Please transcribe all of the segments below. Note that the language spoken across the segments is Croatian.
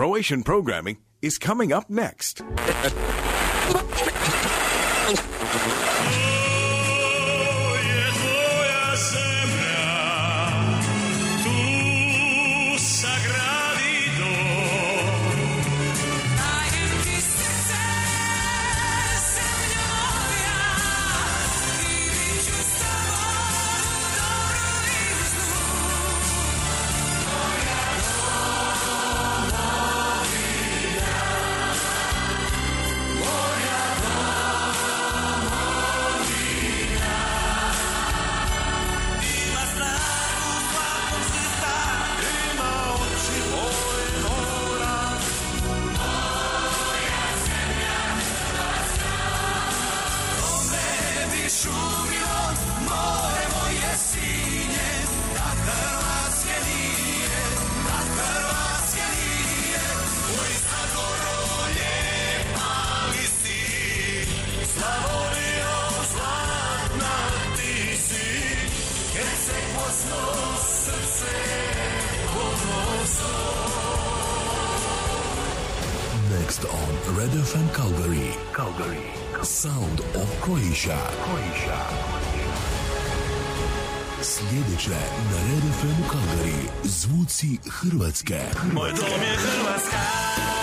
Croatian programming is coming up next. Zvuci Hrvatske. Moj dom je Hrvatska.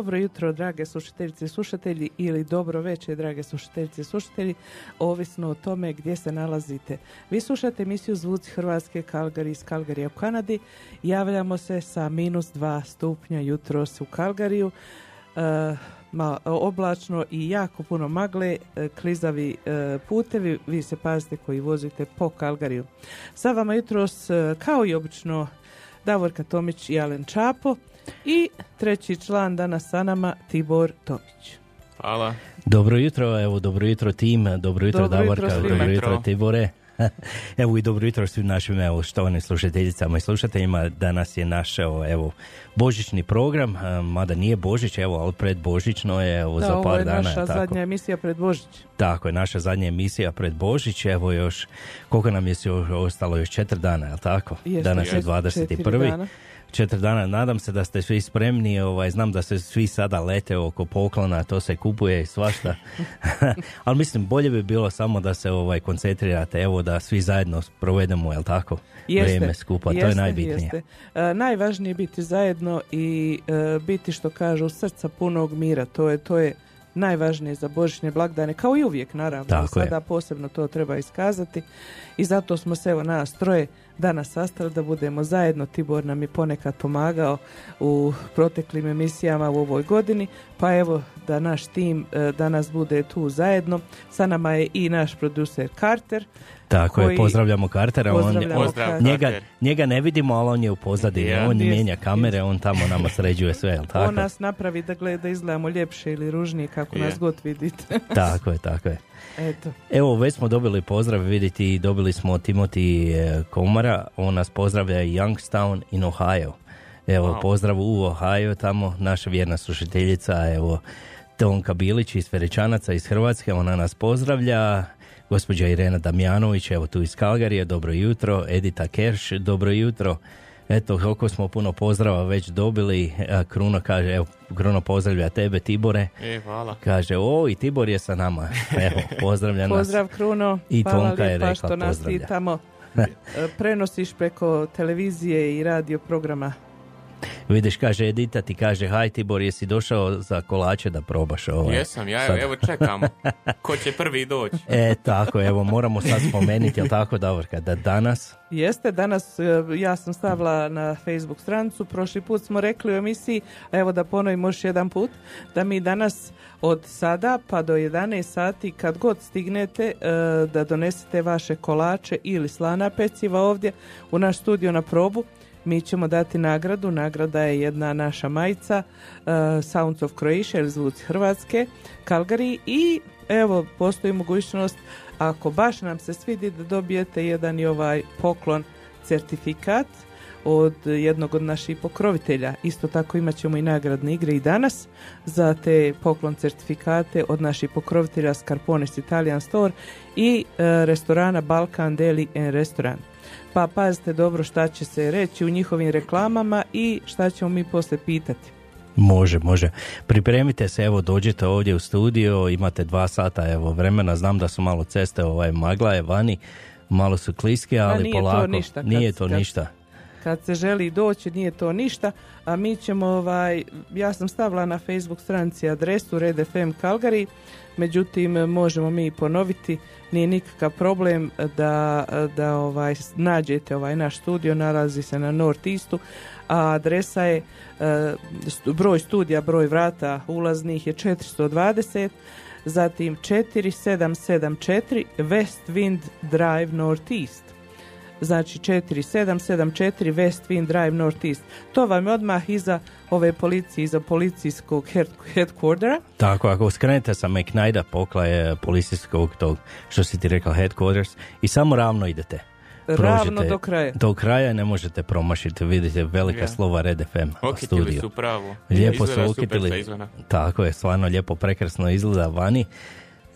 Dobro jutro, drage slušateljice i slušatelji, ili dobro večer, drage slušateljice i slušatelji, ovisno o tome gdje se nalazite. Vi slušate emisiju Zvuci Hrvatske, Kalgari iz Kalgarija u Kanadi. Javljamo se sa minus dva stupnja jutros u Kalgariju. E, ma, oblačno i jako puno magle, e, klizavi e, putevi, vi se pazite koji vozite po Kalgariju. Sa vama jutros, kao i obično, Davorka Tomić i Alen Čapo i treći član danas sa nama Tibor Tomić. Hvala. Dobro jutro, evo dobro jutro tim, dobro jutro Dobro jutro Davorka, svima. dobro jutro Jutro. Tibore. Evo i dobro jutro svim našim evo, štovanim slušateljicama i slušateljima. Danas je naš evo, evo, božićni program, mada nije Božić, evo, ali pred Božićno je evo, Da, za ovo par je dana. naša tako. zadnja emisija pred Božić. Tako je, naša zadnja emisija pred Božić, evo još, koliko nam je još ostalo, još četiri dana, je li tako? Jeste, Danas je čet- četiri 21. dana. Četiri dana, nadam se da ste svi spremni, ovaj, znam da se svi sada lete oko poklona, to se kupuje i svašta. Ali mislim, bolje bi bilo samo da se ovaj koncentrirate, evo da svi zajedno provedemo, jel tako? Vrijeme skupa, to je jeste, najbitnije. jeste. E, najvažnije je biti zajedno i e, biti što kažu srca punog mira. To je, to je najvažnije za božićne blagdane, kao i uvijek naravno. Tako je. Sada posebno to treba iskazati i zato smo se evo nas troje danas sastali da budemo zajedno. Tibor nam je ponekad pomagao u proteklim emisijama u ovoj godini, pa evo da naš tim e, danas bude tu zajedno. Sa nama je i naš producer Carter. Tako koji- je, pozdravljamo Cartera, on, Pozdravljamo on- Pozdrav, Carter. njega, njega ne vidimo, ali on je u pozadini, Ja. on Jest, mijenja kamere, on tamo nama sređuje sve, jel tako? On nas napravi da, gleda, da izgledamo ljepše ili ružnije kako Je. nas god vidite. Tako je, tako je. Eto. Evo, već smo dobili pozdrav, vidite, dobili smo Timoti e, Komara, on nas pozdravlja i Youngstown in Ohio. Evo, Wow. pozdrav u Ohio, tamo naša vjerna slušateljica, evo, Tonka Bilić iz Feričanaca iz Hrvatske, ona nas pozdravlja. Gospođa Irena Damjanović, evo tu iz Kalgarije, dobro jutro. Edita Kerš, dobro jutro. Eto, koliko smo puno pozdrava već dobili. Kruno kaže, evo, Kruno pozdravlja tebe, Tibore. E, hvala. Kaže, o, i Tibor je sa nama. Evo, pozdravlja nas. Pozdrav Kruno. I Hvala Tonka je lijepa rekla što nas ti pozdravlja. tamo e, prenosiš preko televizije i radio programa. Vidiš, kaže Edita, ti kaže, haj Tibor, jesi došao za kolače da probaš ovaj? Jesam, ja sad? evo, evo čekam. Ko će prvi doći? E, tako, evo, moramo sad spomenuti, jel tako, Davorka, da danas, Jeste, danas e, ja sam stavila na Facebook stranicu, prošli put smo rekli u emisiji, a evo da ponovimo još jedan put, da mi danas od sada pa do 11 sati kad god stignete e, da donesete vaše kolače ili slana peciva ovdje u naš studio na probu, mi ćemo dati nagradu. Nagrada je jedna naša majica e, Sounds of Croatia ili Zvuci Hrvatske, Calgary i evo postoji mogućnost ako baš nam se svidi da dobijete jedan i ovaj poklon certifikat od jednog od naših pokrovitelja. Isto tako imat ćemo i nagradne igre i danas za te poklon certifikate od naših pokrovitelja Scarpones Italian Store i e, restorana Balkan Deli and Restaurant. Pa pazite dobro šta će se reći u njihovim reklamama i šta ćemo mi poslije pitati. može, može. Pripremite se, evo, dođite ovdje u studio, imate dva sata, evo, vremena, znam da su malo ceste, ovaj, magla je vani, malo su kliske, ali nije to polako. ništa kad- nije to kad- ništa. kad se želi doći nije to ništa, a mi ćemo ovaj, ja sam stavila na Facebook stranici adresu Red FM Calgary, međutim možemo mi ponoviti, nije nikakav problem da, da ovaj, nađete ovaj naš studio, nalazi se na North Eastu, a adresa je, e, stu- broj studija, broj vrata ulaznih je 420, zatim 4774 West Wind Drive North East znači 4774 West Wind Drive North East. To vam je odmah iza ove policije, iza policijskog head, headquartera. Tako, ako skrenete sa McKnighta pokraj policijskog tog, što si ti rekao, headquarters, i samo ravno idete. Ravno Prođete do kraja. Do kraja ne možete promašiti, vidite velika Ja. slova Red FM Okitili studio. su pravo. Lijepo Izgleda su okitili. Tako je, stvarno lijepo, prekrasno izgleda vani.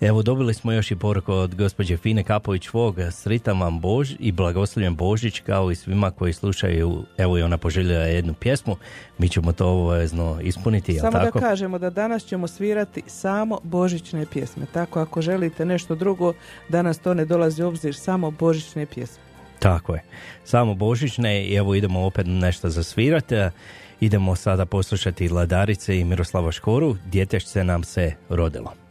Evo, dobili smo još i poruku od gospođe Fine Kapović Vog, sritam vam Bož i blagoslovljen Božić, kao i svima koji slušaju, evo i ona poželjela jednu pjesmu, mi ćemo to obavezno ispuniti, Samo tako? da kažemo da danas ćemo svirati samo božićne pjesme. Tako ako želite nešto drugo, danas to ne dolazi u obzir, samo božićne pjesme. Tako je. Samo božićne i evo idemo opet nešto zasvirati. E, Idemo sada poslušati Ladarice i Miroslava Škoru. Djetešce nam se rodilo.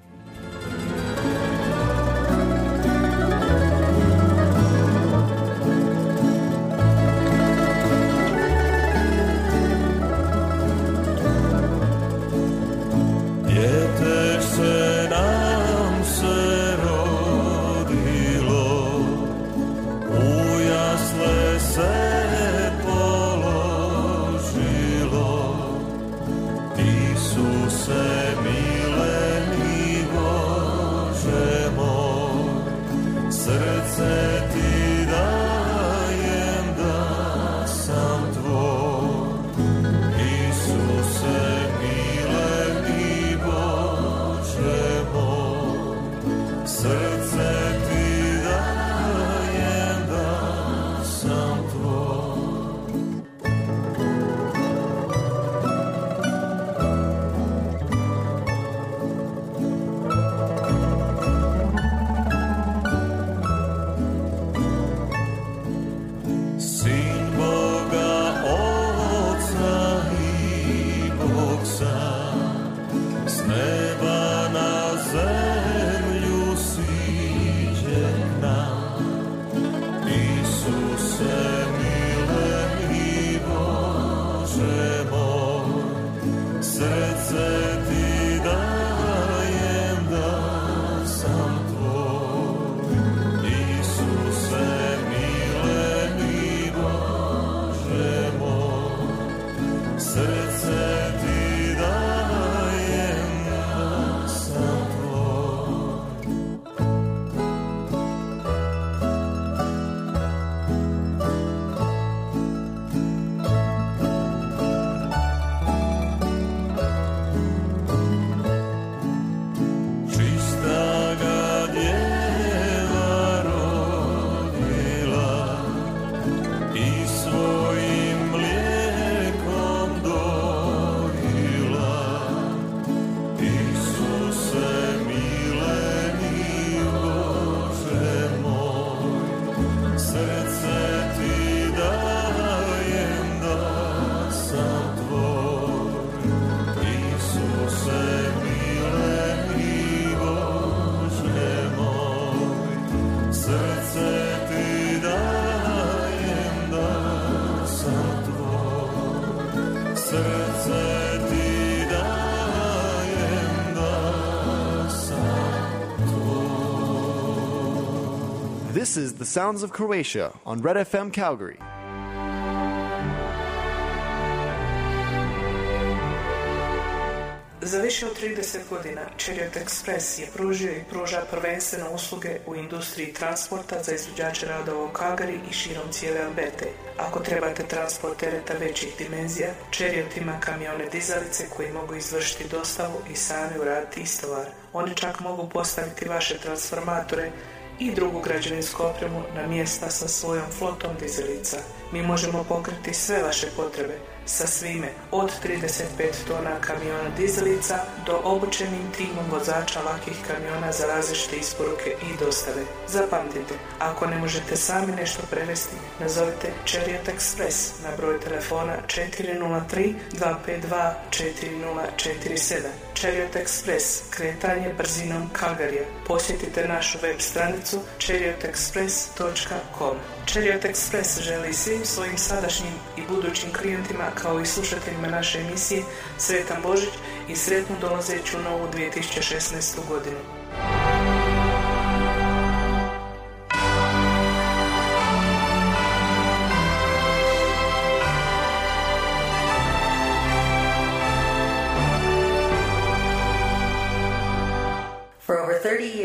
This is the Sounds of Croatia on Red FM Calgary. Za više od 30 godina Chariot Express je pružio i pruža prvenstveno usluge u industriji transporta za izvođače radova u Kagari i širom cijele Alberte. Ako trebate transport tereta većih dimenzija, Chariot ima kamione dizalice koji mogu izvršiti dostavu i sami uraditi istovar. Oni čak mogu postaviti vaše transformatore i drugu građevinsku opremu na mjesta sa svojom flotom dizelica. Mi možemo pokriti sve vaše potrebe sa svime od 35 tona kamiona dizelica do obučenim timom vozača lakih kamiona za različite isporuke i dostave. Zapamtite, ako ne možete sami nešto prevesti, nazovite Chariot Express na broj telefona 403 252 4047. Chariot Express, kretanje brzinom Kalgarija. Posjetite našu web stranicu chariotexpress.com. Chariot Express želi svim svojim sadašnjim i budućim klijentima kao i slušateljima naše emisije Sretan Božić i sretnu dolazeću novu 2016. godinu.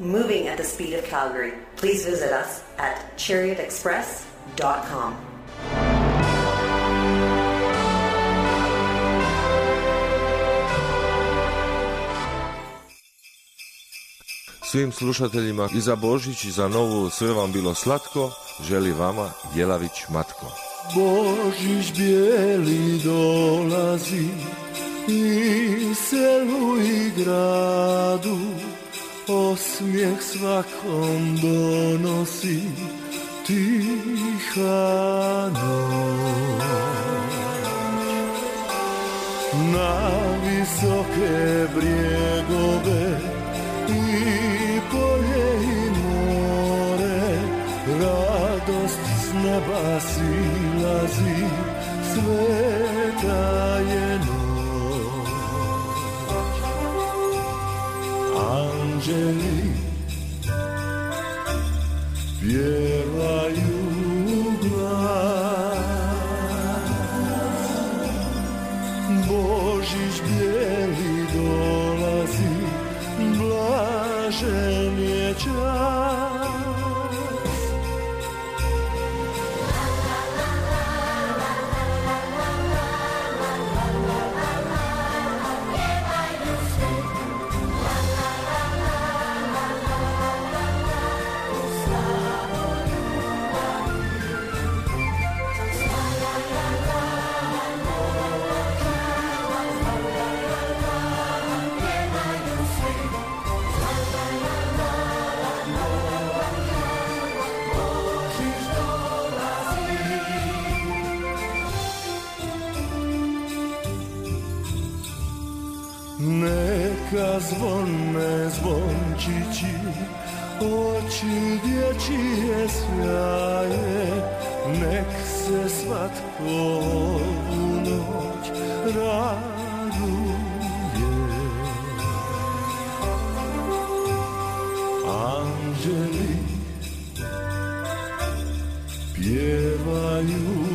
moving at the speed of Calgary. Please visit us at chariotexpress.com. Svim slušateljima i za Božić i za Novu sve vam bilo slatko, želi vama Jelavić Matko. Božić bijeli dolazi i selu i gradu, osmijeh svakom donosi tiha. Na visoke brijegove i polje i more radost s neba silazi sveta je noć anđeli pjevaju dječije sjaje, nek se svatko ovu noć raduje. Anđeli pjevaju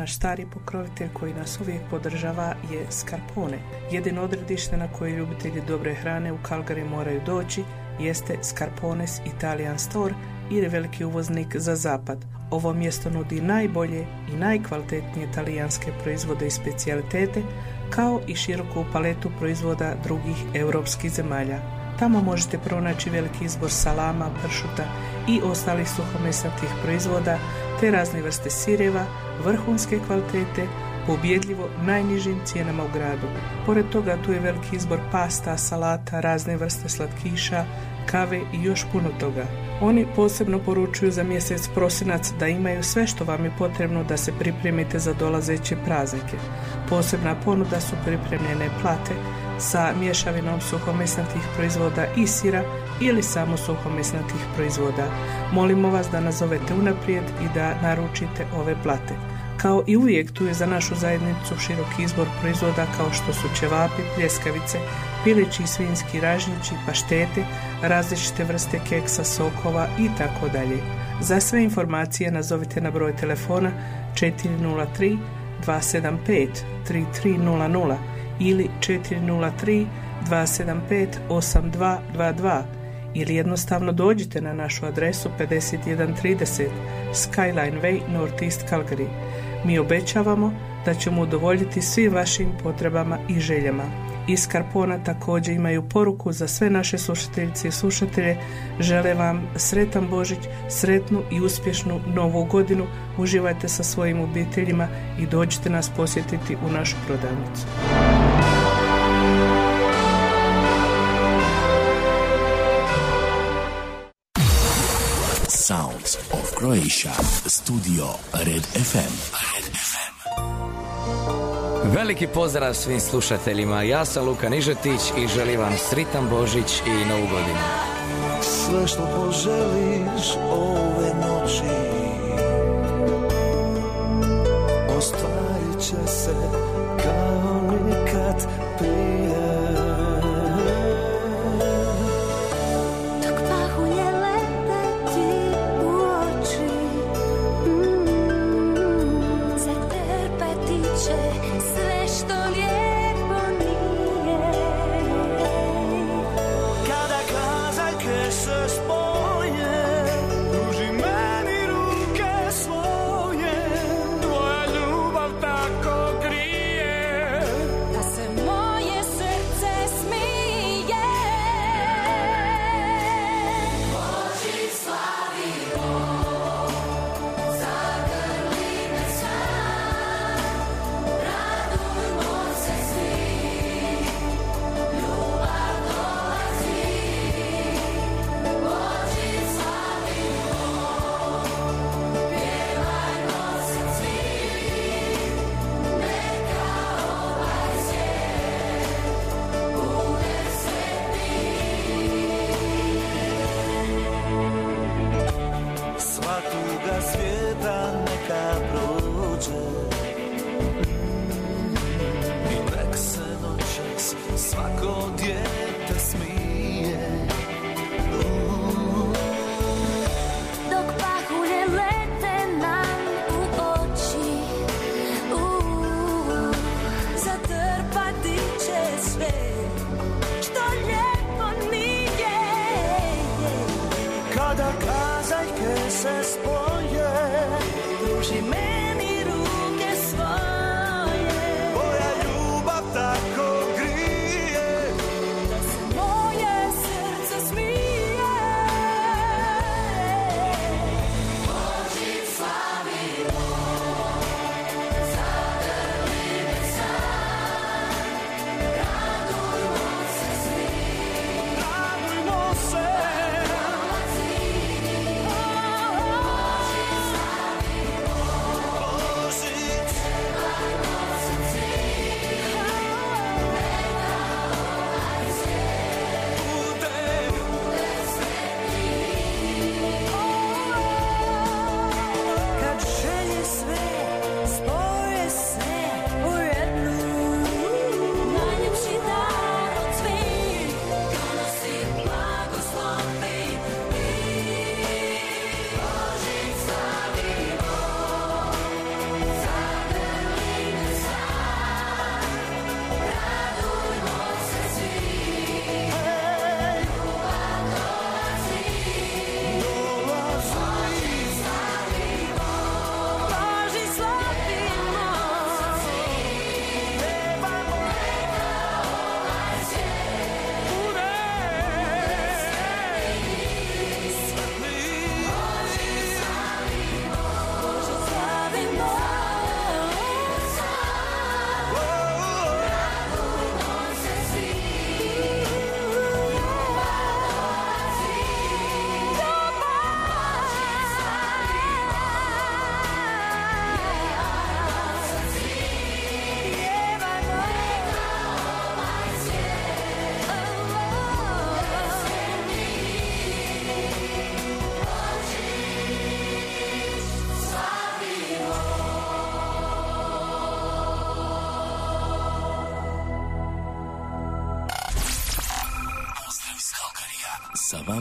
Naš stari pokrovitelj koji nas uvijek podržava je Scarpone. Jedino odredište na koje ljubitelji dobre hrane u Calgary moraju doći jeste Scarpones Italian Store ili veliki uvoznik za zapad. Ovo mjesto nudi najbolje i najkvalitetnije talijanske proizvode i specijalitete, kao i široku paletu proizvoda drugih europskih zemalja. Tamo možete pronaći veliki izbor salama, pršuta i ostalih suhomesnatih proizvoda, te razne vrste sireva, vrhunske kvalitete, po ubjedljivo najnižim cijenama u gradu. Pored toga tu je veliki izbor pasta, salata, razne vrste slatkiša, kave i još puno toga. Oni posebno poručuju za mjesec prosinac da imaju sve što vam je potrebno da se pripremite za dolazeće praznike. Posebna ponuda su pripremljene plate sa mješavinom suhomesnatih proizvoda i sira ili samo suhomesnatih proizvoda. Molimo vas da nazovete unaprijed i da naručite ove plate. Kao i uvijek tu je za našu zajednicu široki izbor proizvoda kao što su ćevapi, pljeskavice, pileći i svinjski ražnjići, paštete, različite vrste keksa, sokova i tako dalje. Za sve informacije nazovite na broj telefona 403 275 3300 ili 403 275 8222 ili jednostavno dođite na našu adresu 5130 Skyline Way Northeast Calgary. Mi obećavamo da ćemo udovoljiti svim vašim potrebama i željama. Iz Karpona također imaju poruku za sve naše slušateljice i slušatelje. Žele vam sretan Božić, sretnu i uspješnu novu godinu. Uživajte sa svojim obiteljima i dođite nas posjetiti u našu prodavnicu. Voice of Croatia, studio Red FM. Red FM. Veliki pozdrav svim slušateljima, ja sam Luka Nižetić i želim vam sritan Božić i Novu godinu. Sve što poželiš ove noći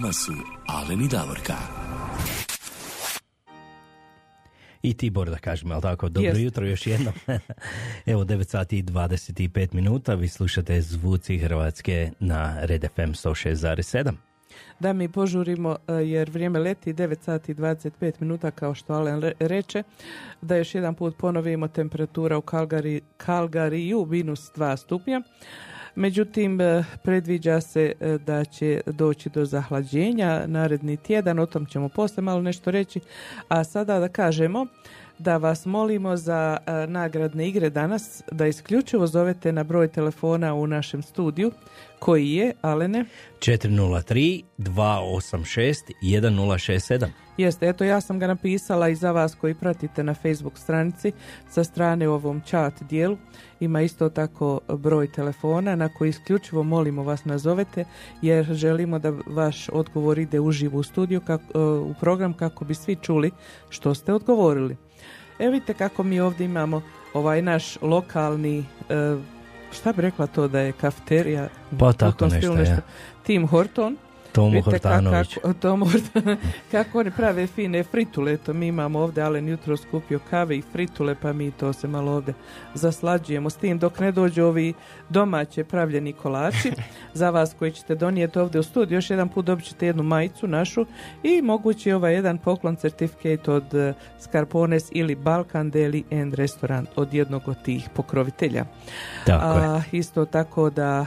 vama su Alen i Davorka. I Tibor da kažemo, ali tako, dobro yes. jutro još jednom. Evo 9 sati i 25 minuta, vi slušate Zvuci Hrvatske na Red FM 106.7. Da mi požurimo e, jer vrijeme leti 9 sati i 25 minuta kao što Alen reče. Da još jedan put ponovimo temperatura u Kalgari, Kalgariju minus 2 stupnja. Međutim, e, predviđa se e, da će doći do zahlađenja naredni tjedan, o tom ćemo poslije malo nešto reći. A sada da kažemo da vas molimo za e, nagradne igre danas da isključivo zovete na broj telefona u našem studiju koji je, Alene, 403 286 1067. Jeste, eto ja sam ga napisala i za vas koji pratite na Facebook stranici sa strane u ovom chat dijelu. Ima isto tako broj telefona na koji isključivo molimo vas nazovete jer želimo da vaš odgovor ide uživo u studiju kako, u program kako bi svi čuli što ste odgovorili. Evo vidite kako mi ovdje imamo ovaj naš lokalni e, šta bi rekla to da je kafeterija Pa u tako tom nešto, stilu ja. Tim Horton Tomo Hortanović. Kako, Tomo Hortan- kako oni prave fine fritule, to mi imamo ovdje, Alen jutro skupio kave i fritule, pa mi to se malo ovdje zaslađujemo s tim dok ne dođu ovi domaće pravljeni kolači. Za vas koji ćete donijeti ovdje u studiju, još jedan put dobit ćete jednu majicu našu i mogući ovaj jedan poklon certificate od eh, Scarpones ili Balkan Deli and Restaurant od jednog od tih pokrovitelja. Tako je. A, isto tako da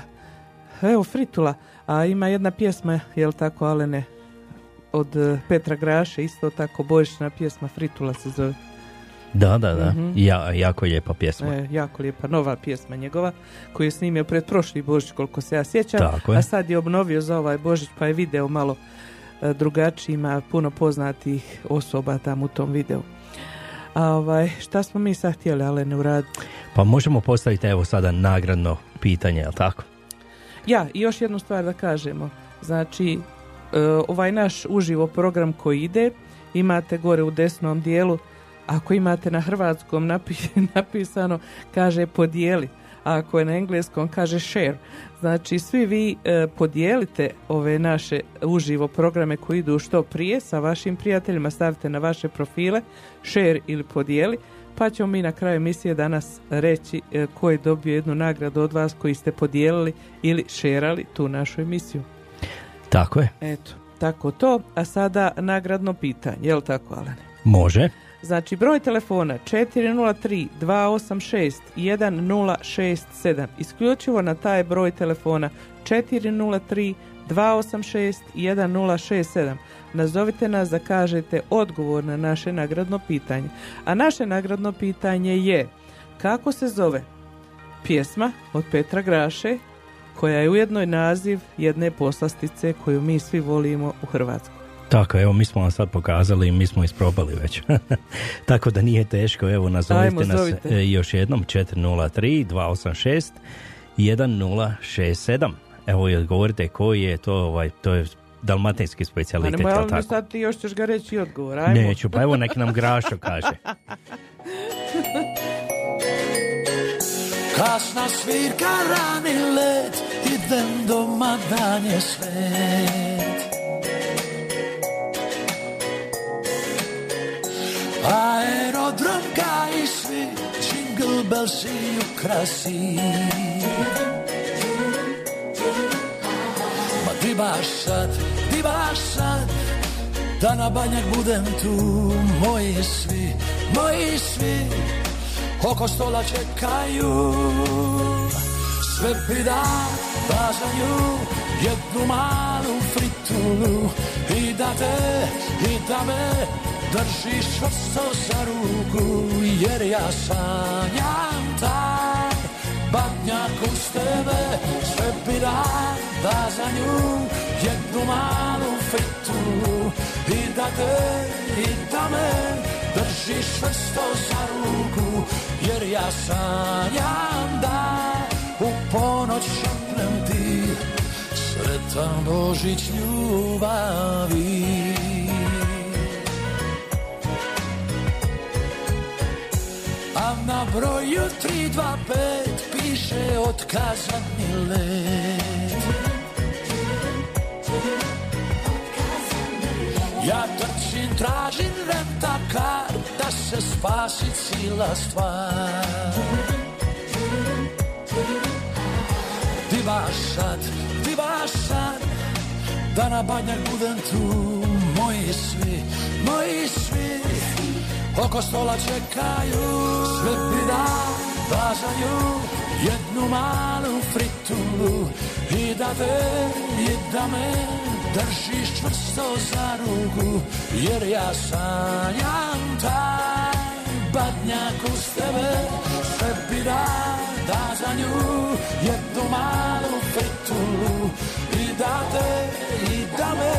evo fritula a ima jedna pjesma jel tako Alene od eh, Petra Graše isto tako božićna pjesma Fritula se zove Da, da, da. Mhm. Ja, jako lijepa pjesma. e, jako lijepa nova pjesma njegova koju je snimio pred prošli Božić koliko se ja sjećam Tako je. a sad je obnovio za ovaj Božić pa je video malo e, drugačiji ima puno poznatih osoba tamo u tom videu a ovaj, šta smo mi sad htjeli Alene uraditi Pa možemo postaviti evo sada nagradno pitanje, jel tako? Ja, i još jednu stvar da kažemo. Znači, e, ovaj naš uživo program koji ide, imate gore u desnom dijelu, ako imate na hrvatskom napi- napisano, kaže podijeli, a ako je na engleskom kaže share. Znači, svi vi e, podijelite ove naše uživo programe koji idu što prije sa vašim prijateljima, stavite na vaše profile, share ili podijeli, pa ćemo mi na kraju emisije danas reći e, ko je dobio jednu nagradu od vas koji ste podijelili ili šerali tu našu emisiju. Tako je. Eto, tako to. A sada nagradno pitanje, jel tako, Alene? Može. Znači, broj telefona 403 286 1067. Isključivo na taj broj telefona 403 286 1067. Nazovite nas da kažete odgovor na naše nagradno pitanje. A naše nagradno pitanje je kako se zove pjesma od Petra Graše koja je ujedno i naziv jedne poslastice koju mi svi volimo u Hrvatskoj. Tako, evo mi smo vam sad pokazali i mi smo isprobali već. Tako da nije teško, evo nazovite Ajmo, nas zovite. e, još jednom 403 286 1067. Evo i odgovorite koji je to, ovaj, to je dalmatinski A specijalitet, nemoj, jel ali tako? sad ti još ćeš ga reći i odgovor. Ajmo. Neću, pa evo nek nam Grašo kaže. Kasna svirka, rani let, idem doma, dan je svet. Aerodrom ga i svi, jingle bells i ukrasi. Ma di baš sad, di baš sad, da na banjak budem tu, moji svi, moji svi, oko stola čekaju. Sve pida bazaju jednu malu fritulu I da te, i da me držiš čvrsto za ruku. Jer ja sanjam taj badnjak uz tebe. Sve pida bazaju jednu malu fritulu I da te, i da me držiš čvrsto za ruku Jer ja sanjam da u ponoć šapnem ti Sretan Božić ljubavi. A na broju 325 piše otkazani let Ja trčim, tražim rentakar da se spasi cijela stvar. Di baš sad, di baš sad, da na banjak budem tu, moji svi, moji svi, oko stola čekaju, sve bi da bazaju, jednu malu fritulu i da te i da me držiš čvrsto za ruku jer ja sanjam taj badnjak uz tebe. Sve bi da za nju jednu malu fritulu i da te i da me.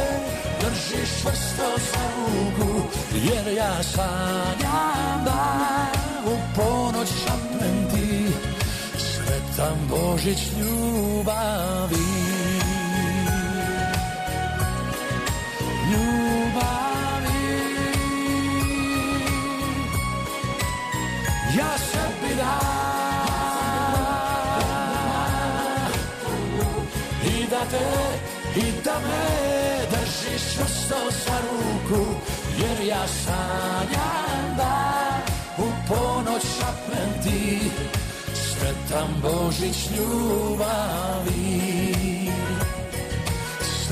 Držiš čvrsto za ruku jer ja sanjam da u ponoć šapnem ti. Sretan Božić ljubavi ljubavi. Ja sebi da i da te i da me držiš čvrsto za ruku jer ja sanjam da u ponoć šapnem ti sretan Božić ljubavi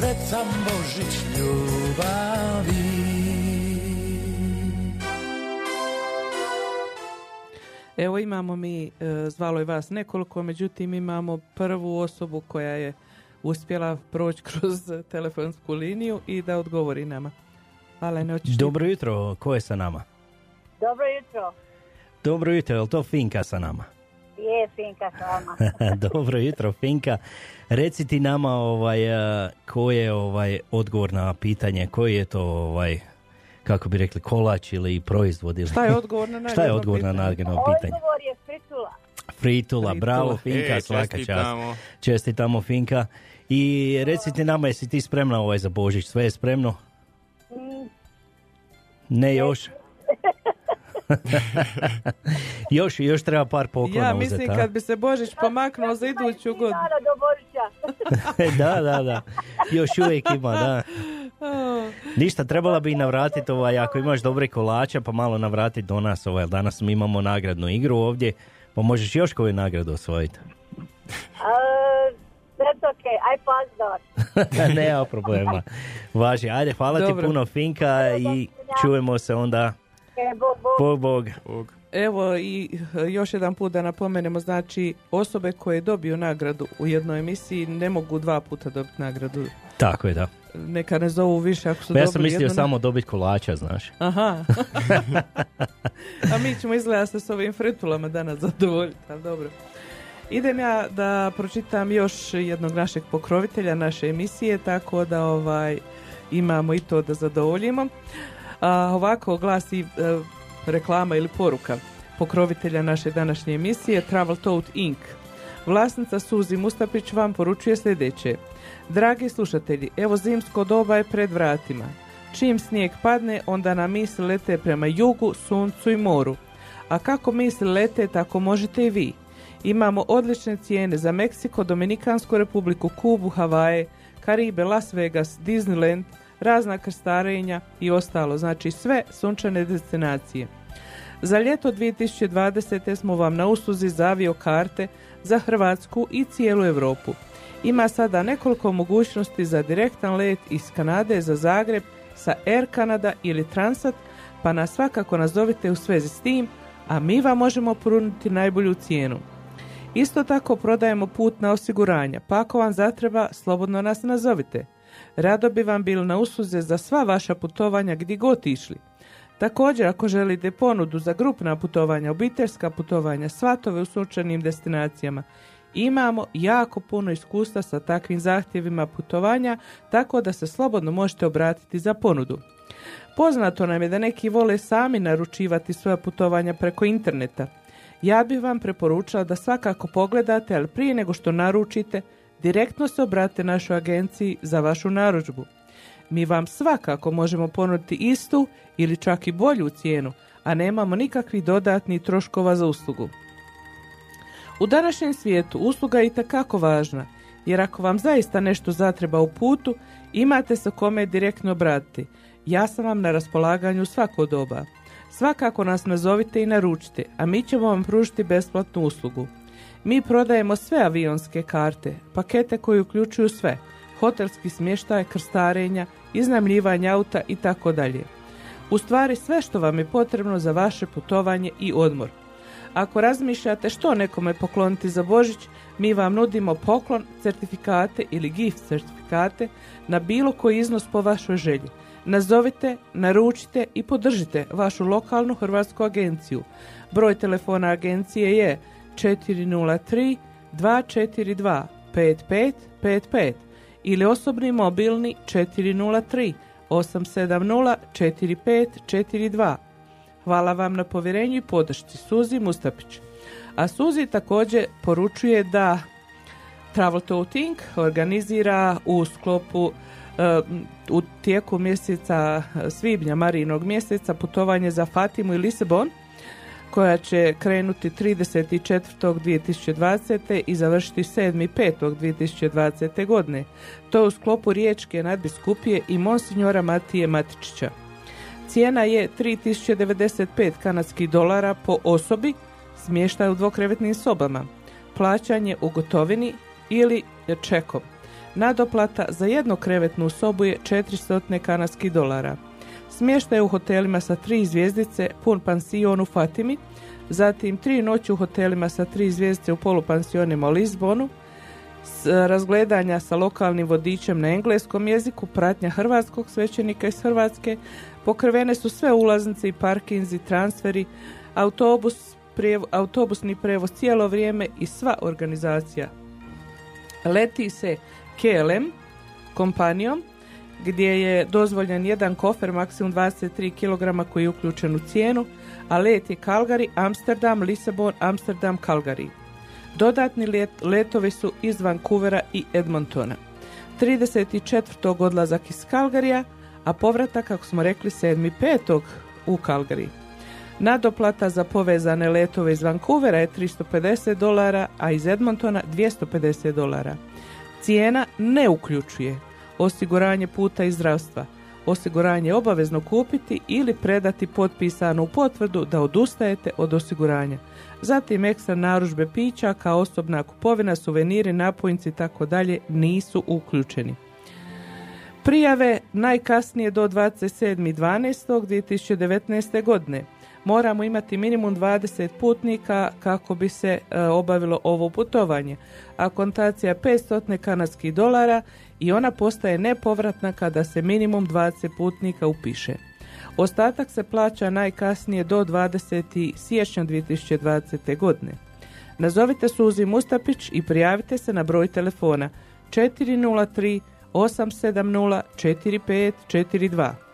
sretan Božić ljubavi Evo imamo mi, e, zvalo je vas nekoliko, međutim imamo prvu osobu koja je uspjela proći kroz telefonsku liniju i da odgovori nama. Dobro jutro, ko je sa nama? Dobro jutro. Dobro jutro, je li to Finka sa nama? Je, Finka s vama. Dobro jutro, Finka. Reci ti nama ovaj, a, ko je ovaj odgovor na pitanje, koji je to ovaj, kako bi rekli, kolač ili proizvod? Ili... Šta je odgovor na Šta je odgovor na pitanje? Odgovor je fritula. Fritula, bravo Finka, E, svaka čast. čestitamo. Finka. I reci ti nama, jesi ti spremna ovaj za Božić? Sve je spremno? Mm, Ne još? još, još treba par poklona Ja uzeti, mislim a? kad bi se Božić pomaknuo za iduću godinu. Da, da, da. Još uvijek ima, da. Ništa, trebala bi i navratiti ovaj, ako imaš dobre kolača, pa malo navratiti do nas, ovaj, danas mi imamo nagradnu igru ovdje, pa možeš još koju nagradu osvojiti. Uh, that's okay, I. Nema problema. Važi, ajde, hvala Dobro. ti puno Finka i čujemo se onda. E, bog, bog. Bog. Evo i e, još jedan put da napomenemo, znači osobe koje dobiju nagradu u jednoj emisiji ne mogu dva puta dobiti nagradu. Tako je, da. Neka ne zovu više ako su Pa ja sam mislio jednu samo dobiti kolača, znaš. Aha. A mi ćemo izgleda se s ovim fritulama danas zadovoljiti, ali dobro. Idem ja da pročitam još jednog našeg pokrovitelja naše emisije, tako da ovaj imamo i to da zadovoljimo. A, ovako glasi e, reklama ili poruka pokrovitelja naše današnje emisije Travel Tote Inc. Vlasnica Suzi Mustapić vam poručuje sljedeće. Dragi slušatelji, evo zimsko doba je pred vratima. Čim snijeg padne, onda nam misli lete prema jugu, suncu i moru. A kako misli lete, tako možete i vi. Imamo odlične cijene za Meksiko, Dominikansku republiku, Kubu, Havaje, Karibe, Las Vegas, Disneyland, razna krstarenja i ostalo. Znači sve sunčane destinacije. Za ljeto 2020. smo vam na usluzi za avio karte za Hrvatsku i cijelu Europu. Ima sada nekoliko mogućnosti za direktan let iz Kanade za Zagreb sa Air Canada ili Transat, pa nas svakako nazovite u svezi s tim, a mi vam možemo ponuditi najbolju cijenu. Isto tako prodajemo putna osiguranja, pa ako vam zatreba, slobodno nas nazovite. Rado bi vam bili na usluze za sva vaša putovanja gdje god išli. Također, ako želite ponudu za grupna putovanja, obiteljska putovanja, svatove u sunčanim destinacijama, imamo jako puno iskustva sa takvim zahtjevima putovanja, tako da se slobodno možete obratiti za ponudu. Poznato nam je da neki vole sami naručivati svoja putovanja preko interneta. Ja bih vam preporučila da svakako pogledate, ali prije nego što naručite, direktno se obrate našoj agenciji za vašu narudžbu. Mi vam svakako možemo ponuditi istu ili čak i bolju cijenu, a nemamo nikakvih dodatnih troškova za uslugu. U današnjem svijetu usluga je itekako važna, jer ako vam zaista nešto zatreba u putu, imate se kome direktno obratiti. Ja sam vam na raspolaganju svako doba. Svakako nas nazovite i naručite, a mi ćemo vam pružiti besplatnu uslugu. Mi prodajemo sve avionske karte, pakete koji uključuju sve, hotelski smještaj, krstarenja, iznajmljivanje auta i tako dalje. U stvari sve što vam je potrebno za vaše putovanje i odmor. Ako razmišljate što nekome pokloniti za Božić, mi vam nudimo poklon, certifikate ili gift certifikate na bilo koji iznos po vašoj želji. Nazovite, naručite i podržite vašu lokalnu hrvatsku agenciju. Broj telefona agencije je 403 242 5555 ili osobni mobilni 403 870 4542. Hvala vam na povjerenju i podršci Suzi Mustapić. A Suzi također poručuje da Travel Touting organizira u sklopu e, u tijeku mjeseca svibnja, Marinog mjeseca, putovanje za Fatimu i Lisabon, koja će krenuti 34.2020. i završiti 7.5.2020. godine. To u sklopu Riječke nadbiskupije i Monsignora Matije Matičića. Cijena je 3095 kanadskih dolara po osobi, smještaj u dvokrevetnim sobama, plaćanje u gotovini ili čekom. Nadoplata za jednokrevetnu sobu je 400 kanadskih dolara. Smještaj u hotelima sa tri zvjezdice, pun pansion u Fatimi, zatim tri noći u hotelima sa tri zvjezdice u polupansionima u Lisbonu, s- razgledanja sa lokalnim vodičem na engleskom jeziku, pratnja hrvatskog svećenika iz Hrvatske, pokrivene su sve ulaznice i parkinzi, transferi, autobus, prijev- autobusni prevoz cijelo vrijeme i sva organizacija. Leti se KLM kompanijom gdje je dozvoljen jedan kofer maksimum 23 kg koji je uključen u cijenu, a let je Calgary, Amsterdam, Lisabon, Amsterdam, Calgary. Dodatni let, letovi su iz Vancouvera i Edmontona. 34. odlazak iz Calgaryja, a povratak, kako smo rekli, 7.5. u Calgary. Nadoplata za povezane letove iz Vancouvera je 350 dolara, a iz Edmontona 250 dolara. Cijena ne uključuje osiguranje puta i zdravstva. Osiguranje je obavezno kupiti ili predati potpisanu potvrdu da odustajete od osiguranja. Zatim ekstra narudžbe pića kao osobna kupovina, suveniri, napojnici i tako dalje nisu uključeni. Prijave najkasnije do 27.12.2019. godine. Moramo imati minimum 20 putnika kako bi se e, obavilo ovo putovanje. Akontacija 500 kanadskih dolara i ona postaje nepovratna kada se minimum 20 putnika upiše. Ostatak se plaća najkasnije do 20. siječnja 2020. godine. Nazovite Suzi Mustapić i prijavite se na broj telefona 403 870 4542.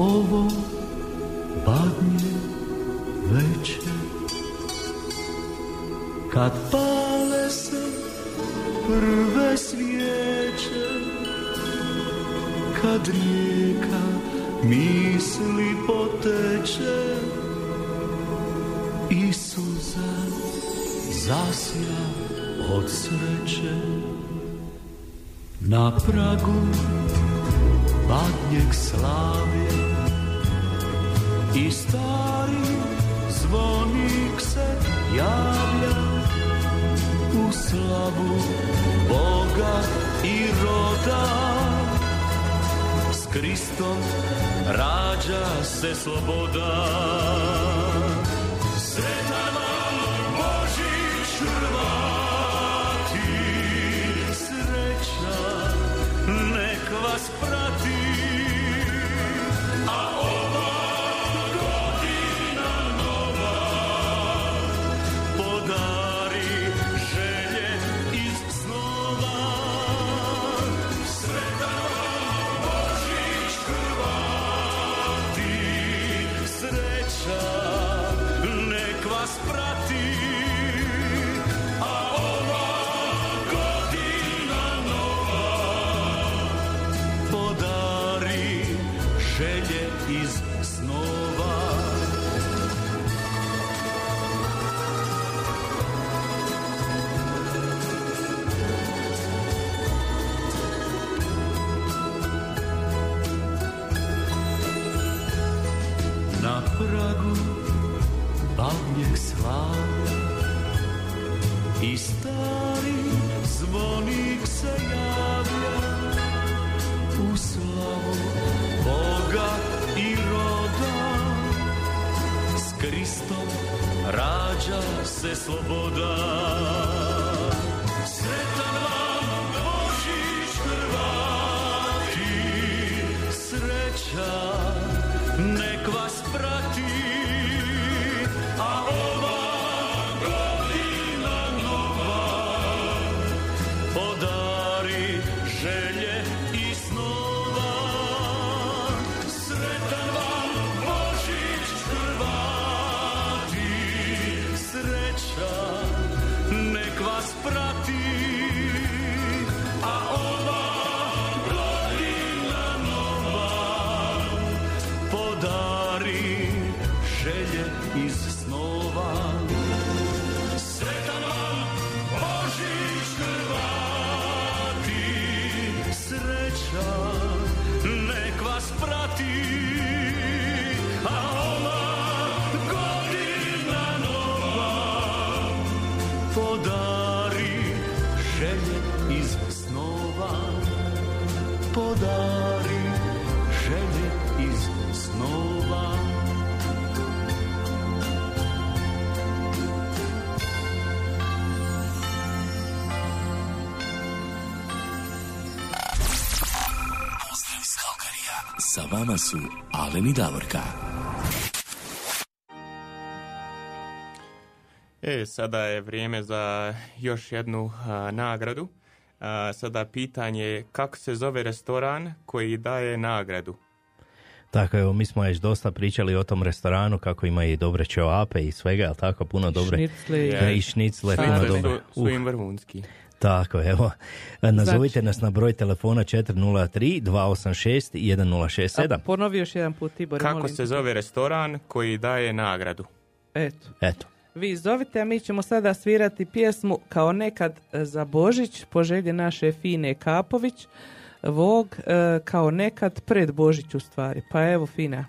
ovo badnje večer Kad pale se prve svijeće Kad rijeka misli poteče I suza zasja od sreće. Na pragu badnjeg slavlja I stari zvonik se javlja U slavu Boga i roda. S Kristom rađa se sloboda. Sretan vam Božić Hrvati Sreća nek vas prati se sloboda nek vama su Alen i Davorka. E, sada je vrijeme za još jednu a, nagradu. A, sada pitanje je kako se zove restoran koji daje nagradu? Tako, evo, mi smo već dosta pričali o tom restoranu, kako ima i dobre ćevape i svega, ali tako, puno dobre... Šnicle. I šnicle, puno dobre. su, su Uh, im vrhunski. Tako, evo. Nazovite Znači- nas na broj telefona 403 286 1067. A ponovi još jedan put, Tibor, Kako molim se zove restoran koji daje nagradu? Eto. Eto. Vi zovite, a mi ćemo sada svirati pjesmu kao nekad e, za Božić, po želji naše Fine Kapović, Vog, e, kao nekad pred Božić u stvari. Pa evo Fina.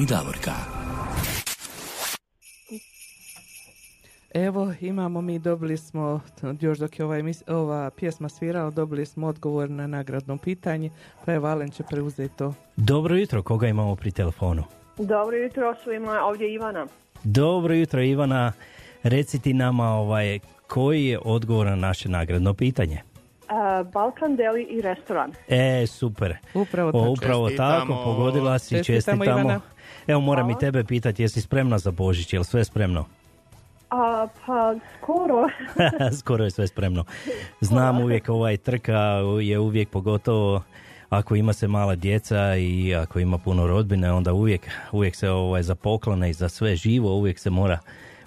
I Davorka. Evo, imamo mi, dobili smo, još dok je ova, emis- ova pjesma svirala, dobili smo odgovor na nagradno pitanje, pa je Valen će preuzeti to. Dobro jutro, koga imamo pri telefonu? Dobro jutro svima, ovdje je Ivana. Dobro jutro Ivana, reci ti nama ovaj, koji je odgovor na naše nagradno pitanje? Uh, Balkan Deli i restoran. E, super. Upravo O, tako. upravo Čestitamo. tako, pogodila si, Čestitamo, čestitamo. Evo moram i tebe pitati, jesi spremna za Božić, jel sve spremno? A, pa skoro. Skoro je sve spremno. Znam uvijek ovaj trka je uvijek pogotovo ako ima se mala djeca i ako ima puno rodbine, onda uvijek, uvijek se ovaj, za poklone i za sve živo uvijek se mora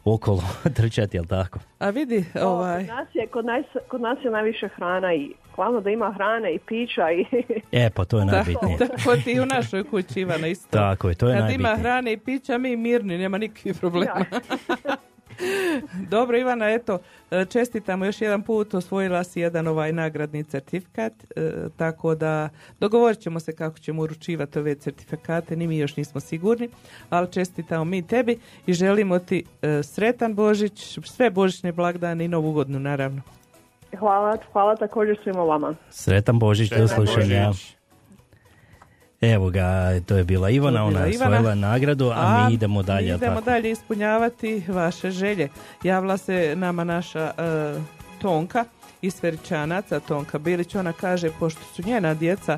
okolo trčati, jel tako? A vidi, ovaj, Kod nas, je, kod, nas, kod nas je najviše hrana i glavno da ima hrane i pića i E, pa to je najbitnije. tako ti i u našoj kući Ivana isto. Tako je, to je Kad najbitnije. ima hrane i pića, mi mirni, nema nikakvih problema. Dobro Ivana, eto, e, čestitamo još jedan put, osvojila si jedan ovaj nagradni certifikat, e, tako da dogovorit ćemo se kako ćemo uručivati ove certifikate, ni mi još nismo sigurni, ali čestitamo mi tebi i želimo ti e, sretan Božić, sve božićne blagdane i novu godinu naravno. hvala, hvala također svima vama. Sretan Božić, do slušanja. Evo ga, to je bila Ivana, To je bila ona je Ivana. osvojila nagradu, a, mi idemo dalje. mi idemo tako? dalje ispunjavati vaše želje. Javila se nama naša e, Tonka iz Feričanaca, Tonka Bilić. Ona kaže, pošto su njena djeca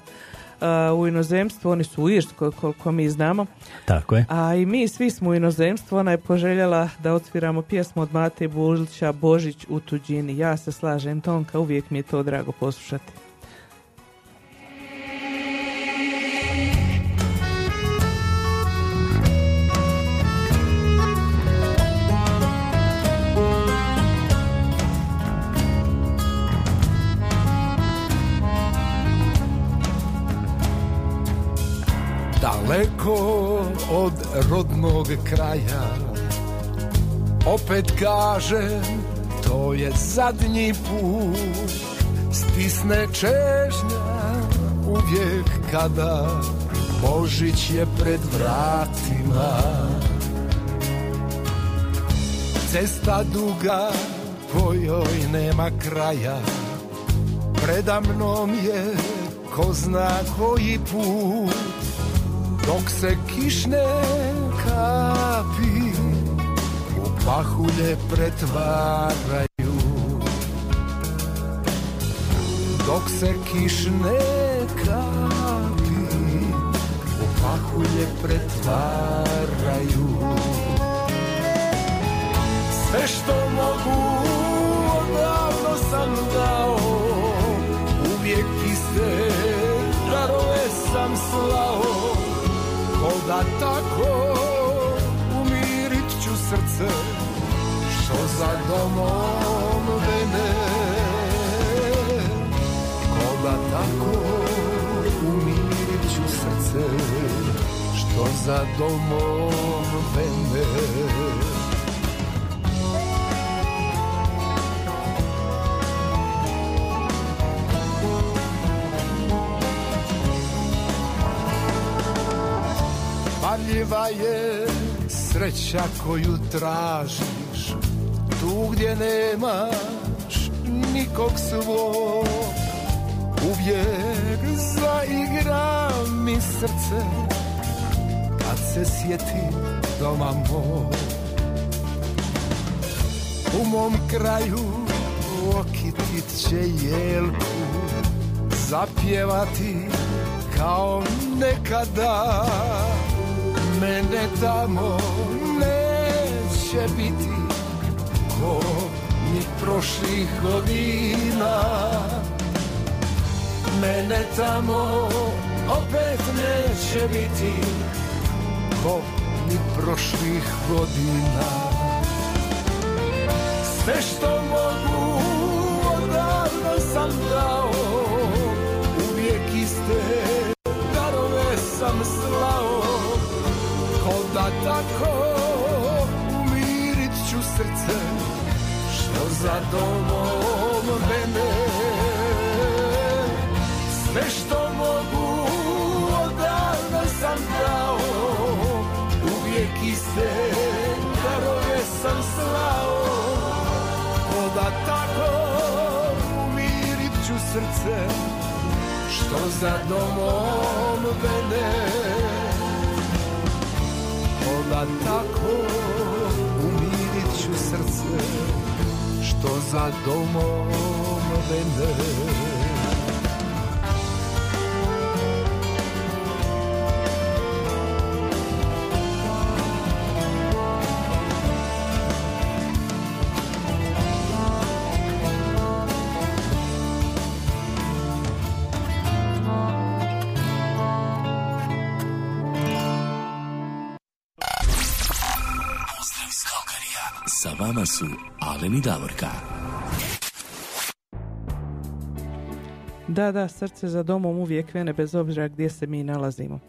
e, u inozemstvu, oni su u Irskoj koliko mi znamo, Tako je. a i mi svi smo u inozemstvu. Ona je poželjela da odsviramo pjesmu od Mate Bulića Božić u tuđini. Ja se slažem, Tonka, uvijek mi je to drago poslušati. Daleko od rodnog kraja. Opet kažem, to je zadnji put. Stisne čežnja uvijek kada Božić je pred vratima. Cesta duga kojoj nema kraja Preda mnom je ko zna koji put Dok se kišne kapi u pahulje pretvaraju. Dok se kišne kapi u pahulje pretvaraju. Sve što mogu odavno sam dao. Uvijek iste darove sam slao Ko da tako umirit ću srce Što za domom vene Ko da tako umirit ću srce Što za domom vene Marljiva je sreća koju tražiš. Tu gdje nemaš nikog svog. Uvijek zaigra mi srce Kad se sjetim doma moj. U mom kraju okitit će jelku Zapjevati kao nekada Mene tamo neće biti Ko ni prošlih godina. Mene tamo opet neće biti Ko ni prošlih godina. Sve što mogu odavno sam tako umirit ću srce Što za domom mene. Sve što mogu odavno sam dao Uvijek iste darove sam slao. Ko da tako umirit ću srce Što za domom mene Da tako umirit ću srce Što za domom mene Sa vama su Alen i Davorka. Da, da, srce za domom uvijek vene bez obzira gdje se mi nalazimo.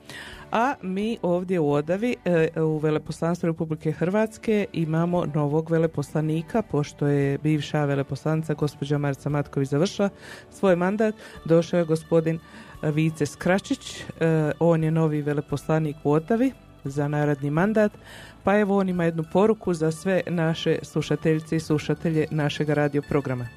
A mi ovdje u Odavi, e, u Veleposlanstvu Republike Hrvatske imamo novog veleposlanika, pošto je bivša veleposlanica gospođa Marica Matković završila svoj mandat, došao je gospodin Vice Skračić, e, on je novi veleposlanik u Odavi za naredni mandat, pa evo on ima jednu poruku za sve naše slušateljice i slušatelje našeg radio programa.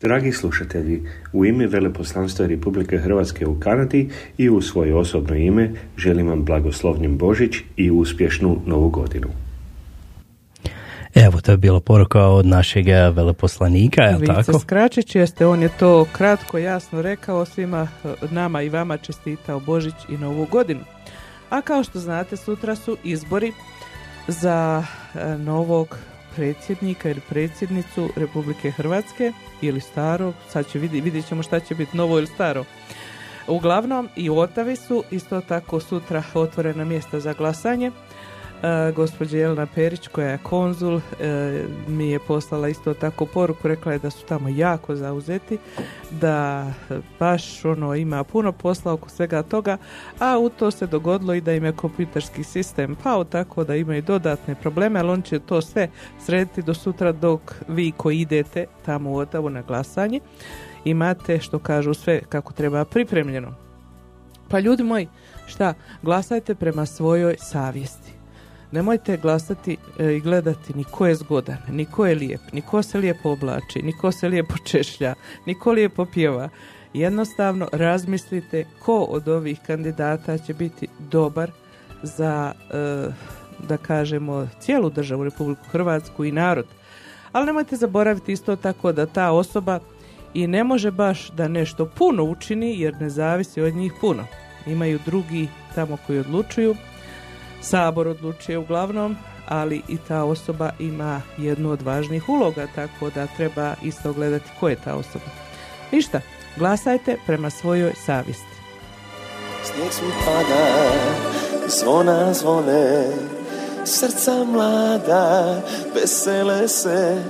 Dragi slušatelji, u ime Veleposlanstva Republike Hrvatske u Kanadi i u svoje osobno ime želim vam blagoslovnjen Božić i uspješnu novu godinu. Evo, to je bila poruka od našeg veleposlanika, je li tako? Skračić jeste, on je to kratko, jasno rekao svima e, nama i vama čestitao Božić i Novu godinu. A kao što znate, sutra su izbori za e, novog predsjednika ili predsjednicu Republike Hrvatske ili staro, sad će vidi, vidjet ćemo šta će biti novo ili staro. Uglavnom i u Otavi su isto tako sutra otvorena mjesta za glasanje. Gospođa Jelena Perić koja je konzul e, mi je poslala isto tako poruku, rekla je da su tamo jako zauzeti, da baš ono ima puno posla oko svega toga, a u to se dogodilo i da im je kompjuterski sistem pao, tako da imaju dodatne probleme, ali on će to sve srediti do sutra dok vi koji idete tamo u Otavu na glasanje imate što kažu sve kako treba pripremljeno. Pa ljudi moji, šta, glasajte prema svojoj savjesti. Nemojte glasati e, i gledati ni ko je zgodan, ni ko je lijep, ni ko se lijepo oblači, ni ko se lijepo češlja, ni ko lijepo pjeva. Jednostavno razmislite ko od ovih kandidata će biti dobar za, e, da kažemo, cijelu državu Republiku Hrvatsku i narod. Ali nemojte zaboraviti isto tako da ta osoba i ne može baš da nešto puno učini jer ne zavisi od njih puno. Imaju drugi tamo koji odlučuju, Sabor odlučuje uglavnom, ali i ta osoba ima jednu od važnih uloga, tako da treba isto gledati ko je ta osoba. Ništa, glasajte prema svojoj savjesti. Snijeg pada, zvona zvone, srca mlada, vesele se.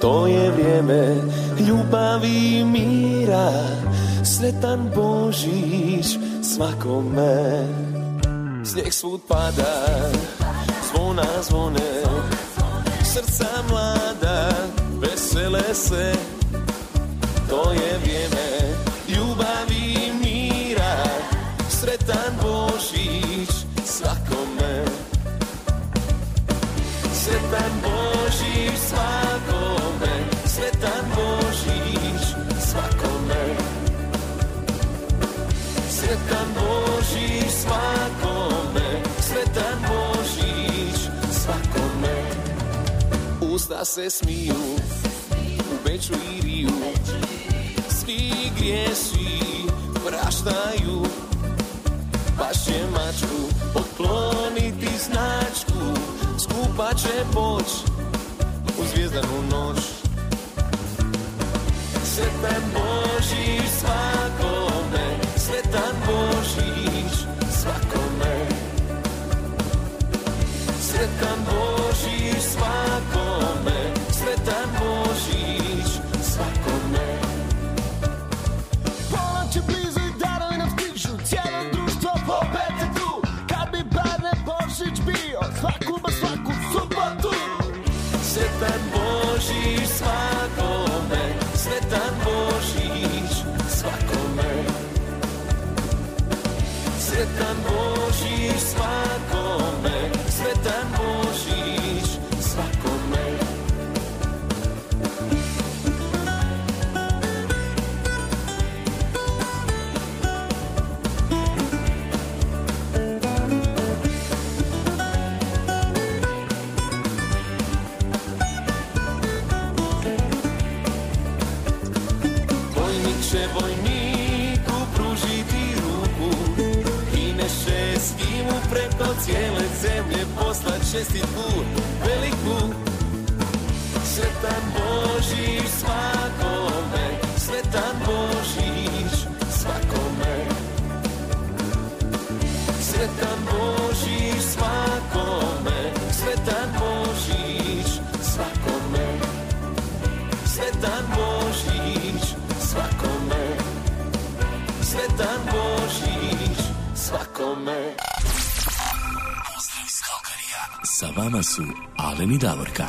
To je vrijeme ljubavi i mira, sretan Božić svakome. Snijeg svud pada, zvona zvone, srca mlada, vesele se. To je vrijeme ljubavi i mira, sretan Božić svakome. Sretan Božić svakome, sretan Božić svakome. Sretan Božić svakome, Usta se smiju, u Beču i Riju, svi grijesi praštaju. Baš će mačku pokloniti značku, skupa će poć u zvijezdanu noć. Sretan Božić svakome, je suis vama su Alen i Davorka.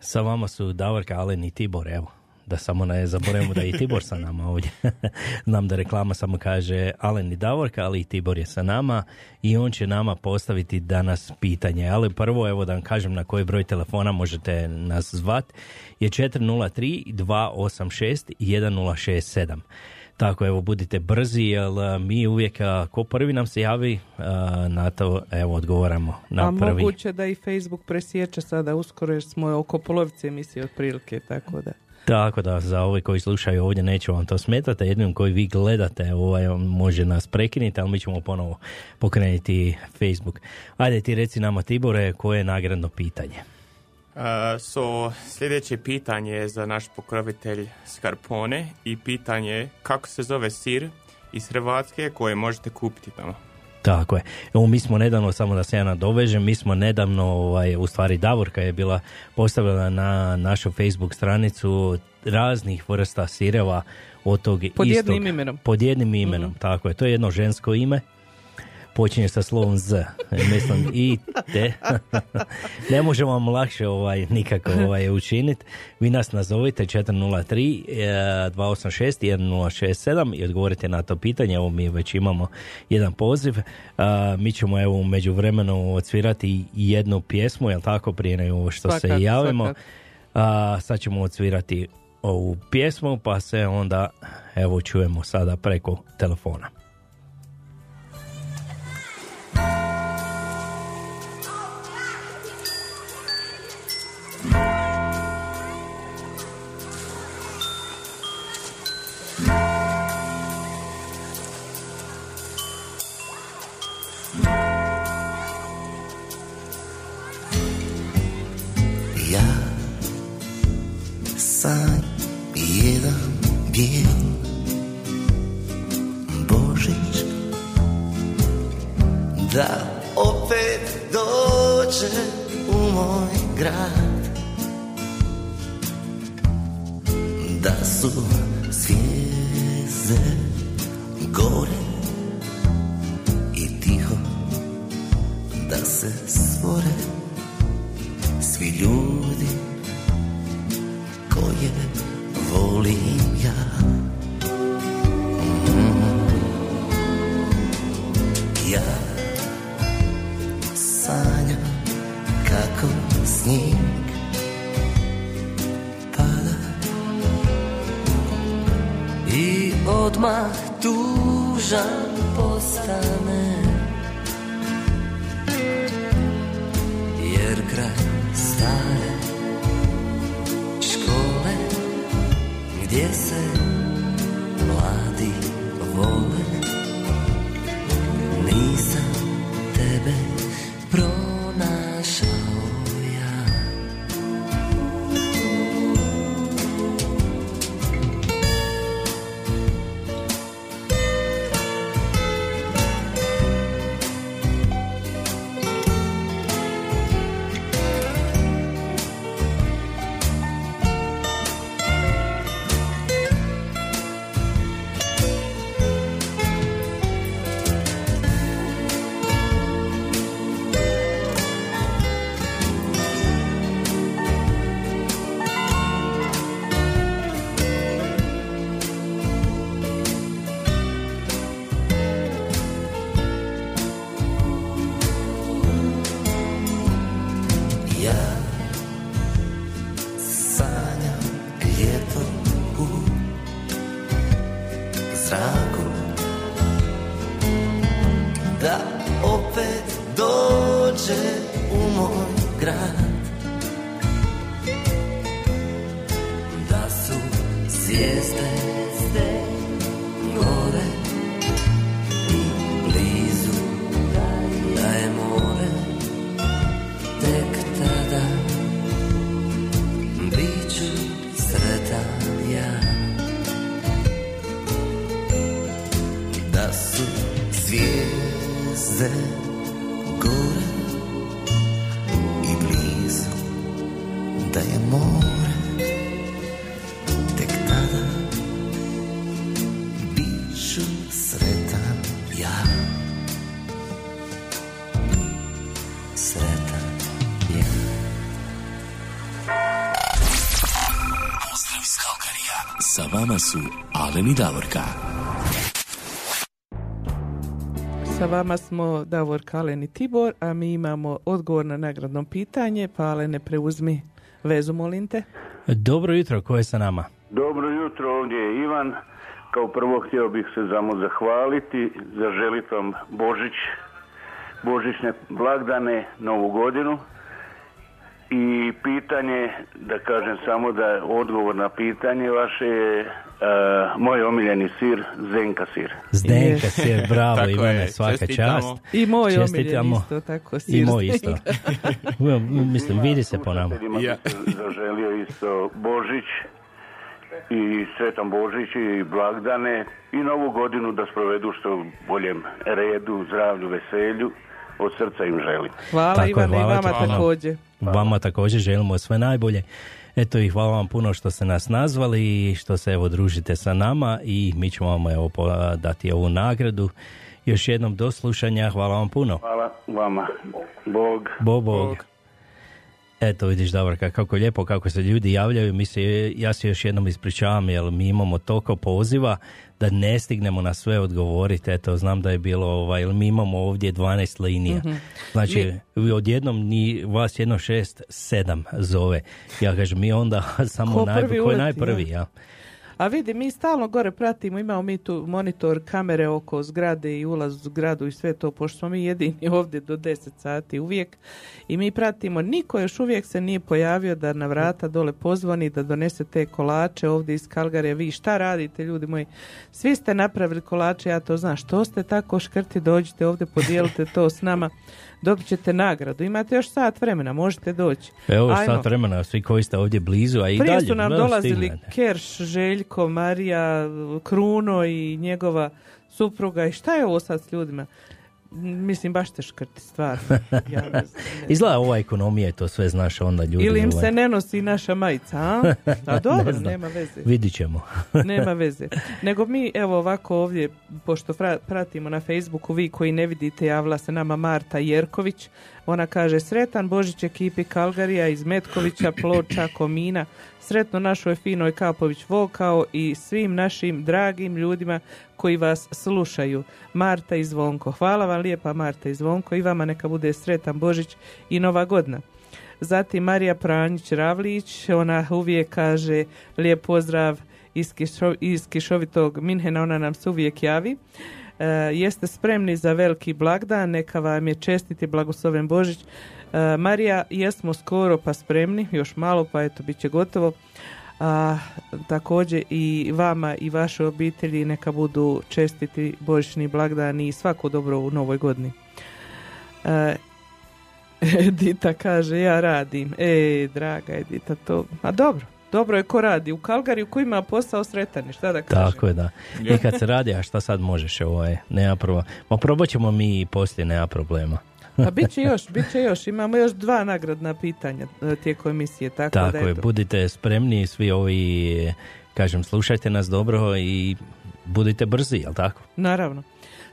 Sa vama su Davorka, Alen i Tibor, evo. Da samo ne zaboravimo da je i Tibor sa nama ovdje. Znam da reklama samo kaže Alen i Davorka, ali i Tibor je sa nama i on će nama postaviti danas pitanje. Ali prvo, evo da vam kažem na koji broj telefona možete nas zvat, je 403 286 1067. Tako, evo, budite brzi, jer mi uvijek, ko prvi nam se javi, na to, evo, odgovaramo na A prvi. moguće da i Facebook presječe sada uskoro jer smo oko polovice emisije otprilike, tako da. Tako da, za ove koji slušaju ovdje neće vam to smetati, a jednim koji vi gledate ovaj, može nas prekinuti, ali mi ćemo ponovo pokrenuti Facebook. Ajde ti reci nama Tibore, koje je nagradno pitanje? Uh, so, sljedeće pitanje je za naš pokrovitelj Scarpone i pitanje je kako se zove sir iz Hrvatske koje možete kupiti tamo. Tako je. Evo, mi smo nedavno, samo da se ja nadovežem, mi smo nedavno, ovaj, u stvari Davorka je bila postavila na našu Facebook stranicu raznih vrsta sireva od tog Pod istog. jednim imenom. Pod jednim imenom, tako je. To je jedno žensko ime. Počinje sa slovom Z. Mislim, i te. ne možemo vam lakše ovaj, nikako ovaj, učiniti. Vi nas nazovite 403 eh, 286 1067 i odgovorite na to pitanje. Evo mi već imamo jedan poziv. A, mi ćemo evo u međuvremenu odsvirati jednu pjesmu, jel tako, prije nego što se Svakako, javimo. A, sad ćemo odsvirati ovu pjesmu, pa se onda evo čujemo sada preko telefona. Sam jedan bijel Božić. Da opet dođe u moj grad. Da su zvijezde gore I tiho da se stvore svi ljudi vama su Alen i Davorka. Sa vama smo Davor Kalen i Tibor, a mi imamo odgovor na nagradno pitanje, pa ale ne preuzmi vezu, molim te. Dobro jutro, ko je sa nama? Dobro jutro, ovdje je Ivan. Kao prvo htio bih se samo zahvaliti, zaželiti vam Božić, Božićne blagdane, Novu godinu. I pitanje, da kažem samo da odgovor na pitanje vaše je e, moj omiljeni sir, Zenka sir. Zdenka sir, bravo Tako Ivane, je, svaka čestitamo. čast. I moj omiljen Čestitamo. isto tako, I sir moj Zdenka. isto. Mislim, vidi se po nama. Se zaželio isto Božić i sretan Božić i blagdane i novu godinu da sprovedu što u boljem redu, zdravlju, veselju. Od srca im želim. Hvala Tako Ivane i hvala vama ti puno. također. Vama također želimo sve najbolje. Eto i hvala vam puno što ste nas nazvali i što se evo družite sa nama i mi ćemo vam evo dati ovu nagradu. Još jednom do slušanja, hvala vam puno. Hvala vama. Bog. Bog, Bog. Eto vidiš Davorka kako lijepo kako se ljudi javljaju. Mi se, ja se još jednom ispričavam jer mi imamo toliko poziva da ne stignemo na sve odgovoriti. Eto znam da je bilo ovaj, mi imamo ovdje 12 linija. Mhm. znači odjednom ni vas jedno šest sedam zove. Ja kažem mi onda samo Ko najbolji prvi ko je najprvi ja. A vidi, mi stalno gore pratimo, imamo mi tu monitor kamere oko zgrade i ulaz u zgradu i sve to, pošto smo mi jedini ovdje do 10 sati uvijek. I mi pratimo, niko još uvijek se nije pojavio da na vrata dole pozvoni, da donese te kolače ovdje iz Kalgarije. Vi šta radite, ljudi moji? Svi ste napravili kolače, ja to znam. Što ste tako škrti, dođite ovdje, podijelite to s nama. Dobit ćete nagradu. Imate još sat vremena, možete doći. Evo Ajmo. sat vremena, svi koji ste ovdje blizu, a i Prije dalje. su nam dolazili stignete. Kerš, Željko, Marija, Kruno i njegova supruga. I šta je ovo sad s ljudima? Mislim, baš te škrti, stvarno. Ja ne. Izgleda ova ekonomija, to sve znaš onda ljudi. Ili im ovaj, se ne nosi naša majica, a? A dobro, Ne znam. nema veze. Vidit ćemo. Nema veze. Nego mi, evo ovako ovdje, pošto pratimo na Facebooku, vi koji ne vidite, javila se nama Marta Jerković. Ona kaže, sretan Božić ekipi Kalgarija iz Metkovića, Ploča, Komina. Sretno našoj finoj Kapović Vokao i svim našim dragim ljudima koji vas slušaju. Marta i Zvonko. Hvala vam lijepa Marta i Zvonko i vama neka bude sretan Božić i Nova godina. Zatim Marija Pranjić Ravlić, ona uvijek kaže lijep pozdrav iz, kišo- iz kišovitog Minhena, ona nam se uvijek javi. E, jeste spremni za veliki blagdan, neka vam je čestiti blagosloven Božić. E, Marija, jesmo skoro pa spremni, još malo pa eto, bit će gotovo. A, također i vama i vašoj obitelji neka budu čestiti božićni blagdani i svako dobro u novoj godini. E, Edita kaže, ja radim. E, draga Edita, to... A dobro, dobro je ko radi. U Kalgariju ko ima posao sretan je, šta da kažem. Tako je, da. I kad se radi, a šta sad možeš, ovaj, nema prvo. Ma probat ćemo mi i poslije, nema problema. Pa bit će još, bit će još. Imamo još dva nagradna pitanja e, tijekom emisije. Tako, Tako da je, eto. budite spremni, svi ovi, kažem, slušajte nas dobro i budite brzi, jel tako? Naravno.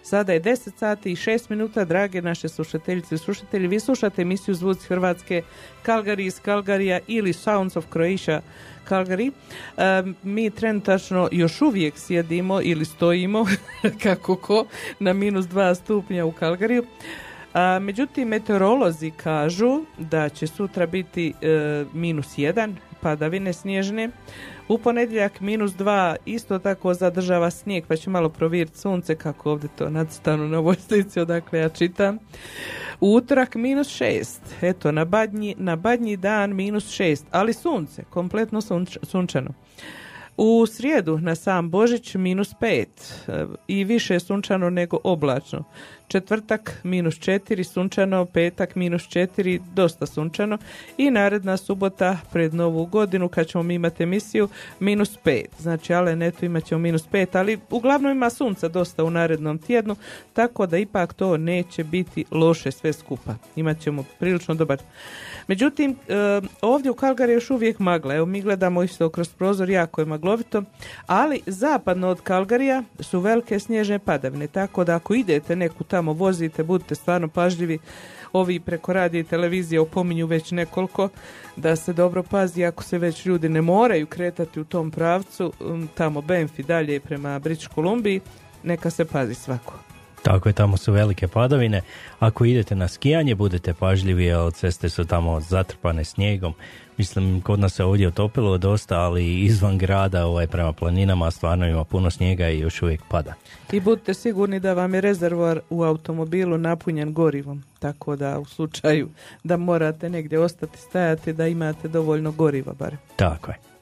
Sada je 10 sati i 6 minuta, drage naše slušateljice i slušatelji. Vi slušate emisiju Zvuci Hrvatske, Calgary iz Calgarija ili Sounds of Croatia Calgary. E, mi trenutačno još uvijek sjedimo ili stojimo, kako ko, na minus 2 stupnja u Calgariju. A, međutim, meteorolozi kažu da će sutra biti e, minus 1, padavine snježne. U ponedjeljak minus 2 isto tako zadržava snijeg, pa će malo provjeriti sunce kako ovdje to nadstanu na ovoj slici odakle ja čitam. U utorak minus 6, eto na badnji, na badnji dan minus 6, ali sunce, kompletno sunč, sunčano. U srijedu na sam Božić minus 5 e, i više sunčano nego oblačno. Četvrtak minus 4 sunčano, petak minus 4 dosta sunčano i naredna subota pred novu godinu kad ćemo mi imati emisiju minus 5. Znači ale neto imat ćemo minus 5, ali uglavnom ima sunca dosta u narednom tjednu, tako da ipak to neće biti loše sve skupa. Imat ćemo prilično dobar Međutim, ovdje u Kalgari još uvijek magla. Evo mi gledamo isto kroz prozor, jako je maglovito, ali zapadno od Kalgarija su velike snježne padavine, tako da ako idete neku tamo vozite, budite stvarno pažljivi. Ovi preko radija i televizije opominju već nekoliko da se dobro pazi ako se već ljudi ne moraju kretati u tom pravcu, um, tamo Banff i dalje prema British Kolumbiji, neka se pazi svako. Tako je, tamo su velike padavine. Ako idete na skijanje, budete pažljivi, jer ceste su tamo zatrpane snijegom. Mislim, kod nas se ovdje otopilo dosta, ali izvan grada, ovaj, prema planinama, stvarno ima puno snijega i još uvijek pada. I budite sigurni da vam je rezervoar u automobilu napunjen gorivom, tako da u slučaju da morate negdje ostati stajati da imate dovoljno goriva bar. Tako je.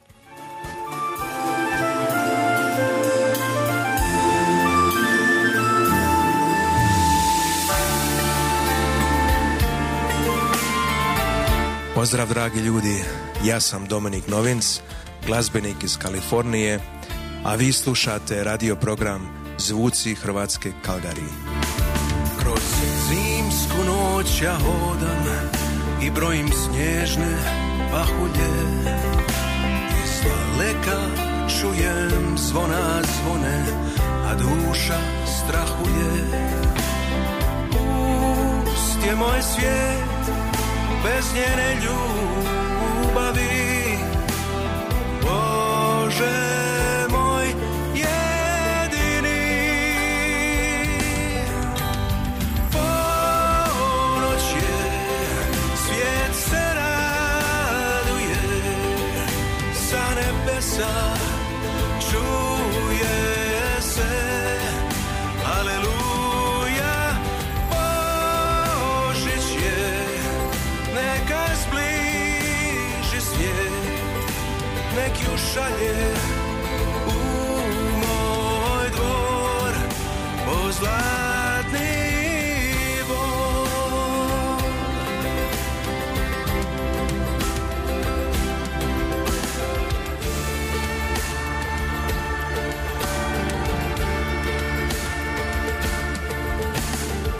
Pozdrav dragi ljudi, ja sam Dominik Novins, glazbenik iz Kalifornije, a vi slušate radio program Zvuci Hrvatske Kalgarije. Kroz zimsku noć ja hodam i brojim snježne pahulje. Iz daleka čujem zvona zvone, a duša strahuje. Pust je moj svijet bez njene ljubavi. Bože moj jedini. Ponoć je, svijet se raduje Sa nebesa šalje u moj dvor Po zlatni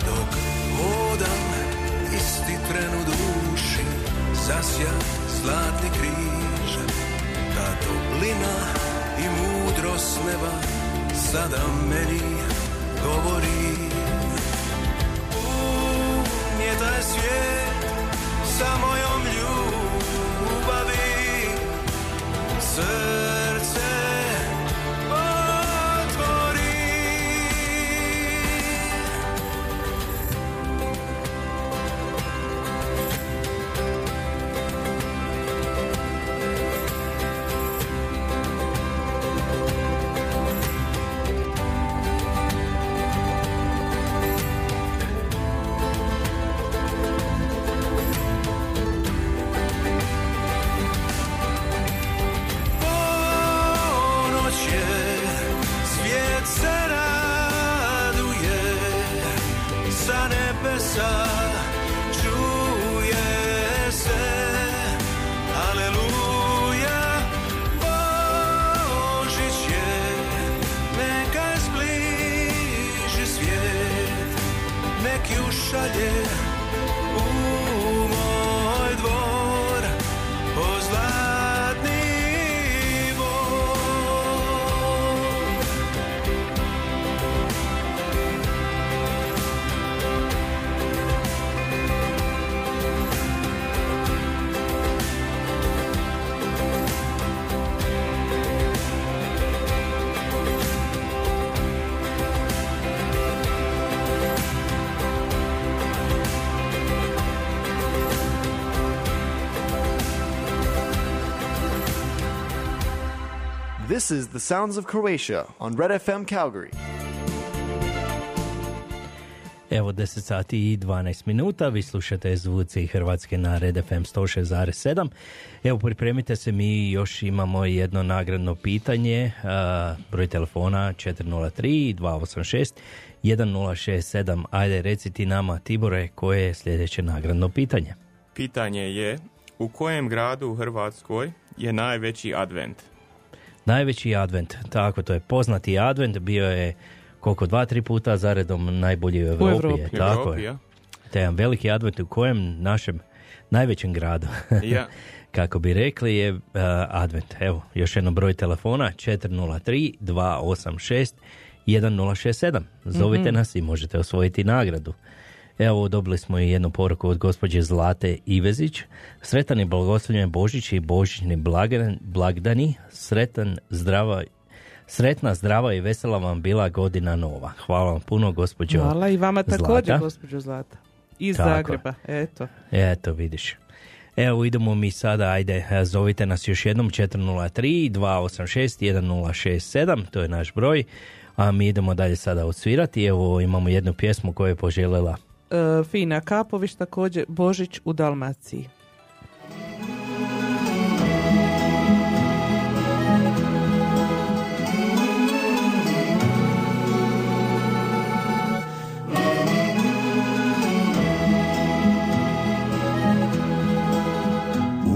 Dok hodam isti tren u duši Zasja zlatni mudrost neba Sada meni govori. Pun je taj svijet sa mojom ljubavi Srce This is the sounds of Croatia on Red FM Calgary. Evo 10 sati i 12 minuta, vi slušate zvuci Hrvatske na Red FM 106.7. Evo pripremite se, mi još imamo jedno nagradno pitanje, a, broj telefona 403 286 1067. Ajde reci ti nama Tibore koje je sljedeće nagradno pitanje. Pitanje je u kojem gradu u Hrvatskoj je najveći advent? Najveći advent, tako to je poznati advent, bio je koliko dva, tri puta zaredom najbolji u Europi. Europi. je, tako Europi, je. ja. Te jedan veliki advent u kojem našem najvećem gradu, Ja. kako bi rekli, je uh, advent. Evo, još jedno broj telefona, 403 286 1067. Zovite Mhm. nas i možete osvojiti nagradu. Evo, dobili smo i jednu poruku od gospođe Zlate Ivezić. Sretan i blagoslovljen Božić i Božićni blagdan- blagdani. Sretan, zdrava, sretna, zdrava i vesela vam bila godina nova. Hvala vam puno, gospođo Hvala i vama također, Zlata. gospođo Zlata. Iz Tako. Zagreba, eto. Eto, vidiš. Evo, idemo mi sada, ajde, zovite nas još jednom 403 286 1067, to je naš broj, a mi idemo dalje sada odsvirati. Evo, imamo jednu pjesmu koju je poželjela Fina Kapović također, Božić u Dalmaciji.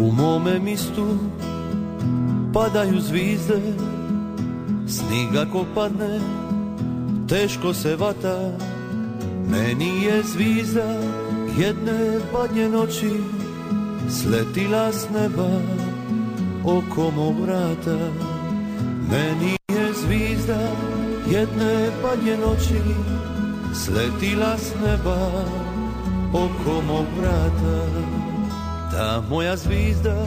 U mome mistu padaju zvizde Sniga ko padne, teško se vata Meni je zvizda jedne badnje noći Sletila s neba oko mog vrata. Meni je zvizda jedne badnje noći Sletila s neba oko mog vrata. Ta moja zvizda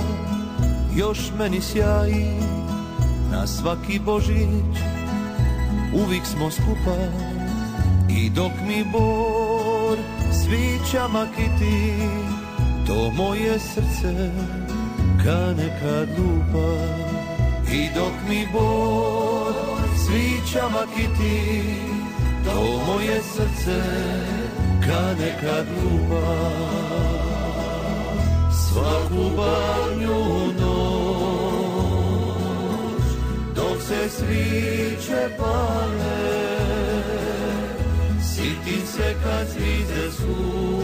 još meni sjaji Na svaki Božić uvijek smo skupa I dok mi bor svića makiti To moje srce ka nekad lupa. I dok mi bor svića makiti To moje srce ka nekad lupa. Svaku badnju noć Dok se sviće pale Se kad zvizde su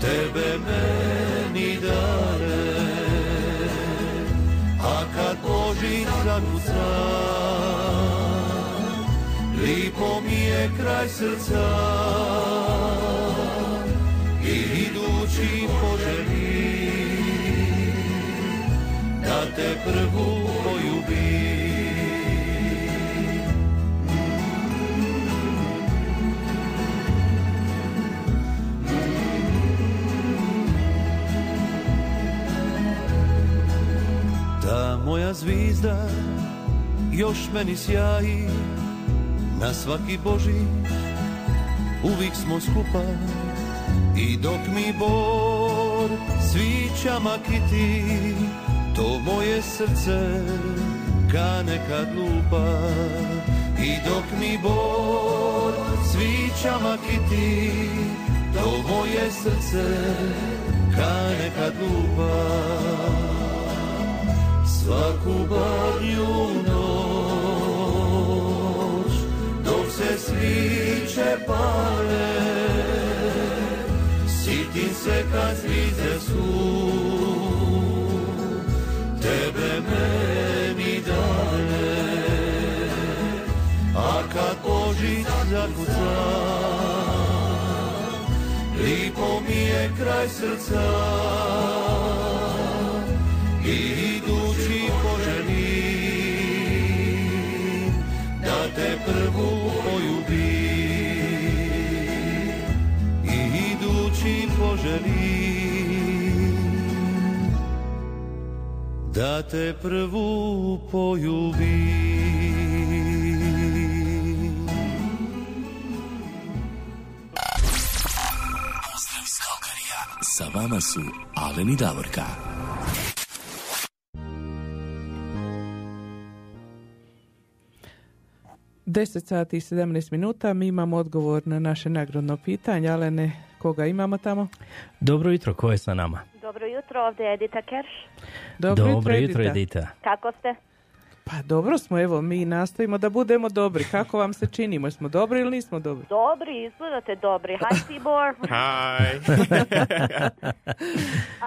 Tebe meni dare A kad Božić zakuca Lipo mi je kraj srca i idući poželi da te prvu poljubi. Zvizda još meni sjaji na svaki Božić uvijek smo skupa i dok mi bor svića makiti, to moje srce ka nekad lupa. I dok mi bor svića makiti, to moje srce ka nekad lupa. Svaku badnju noć, dok se sviće pale, i se kad zvize su tebe meni dane. A kad Božić zakuca lipo mi je kraj srca te prvu poljubim i idući poželim da te prvu poljubim Pozdrav iz Kalkarija. Sa vama su Alen i Davorka. Deset sati i 17 minuta, mi imamo odgovor na naše nagradno pitanje, ale ne koga imamo tamo? Dobro jutro, ko je sa nama? Dobro jutro, ovdje je Edita Kerš. Dobro, Dobro jutro, jutro, Edita. Edita. Kako ste? Pa dobro smo, evo, mi nastojimo da budemo dobri. Kako vam se činimo? Smo dobri ili nismo dobri? Dobri, izgledate dobri. Hi, Tibor. Hi.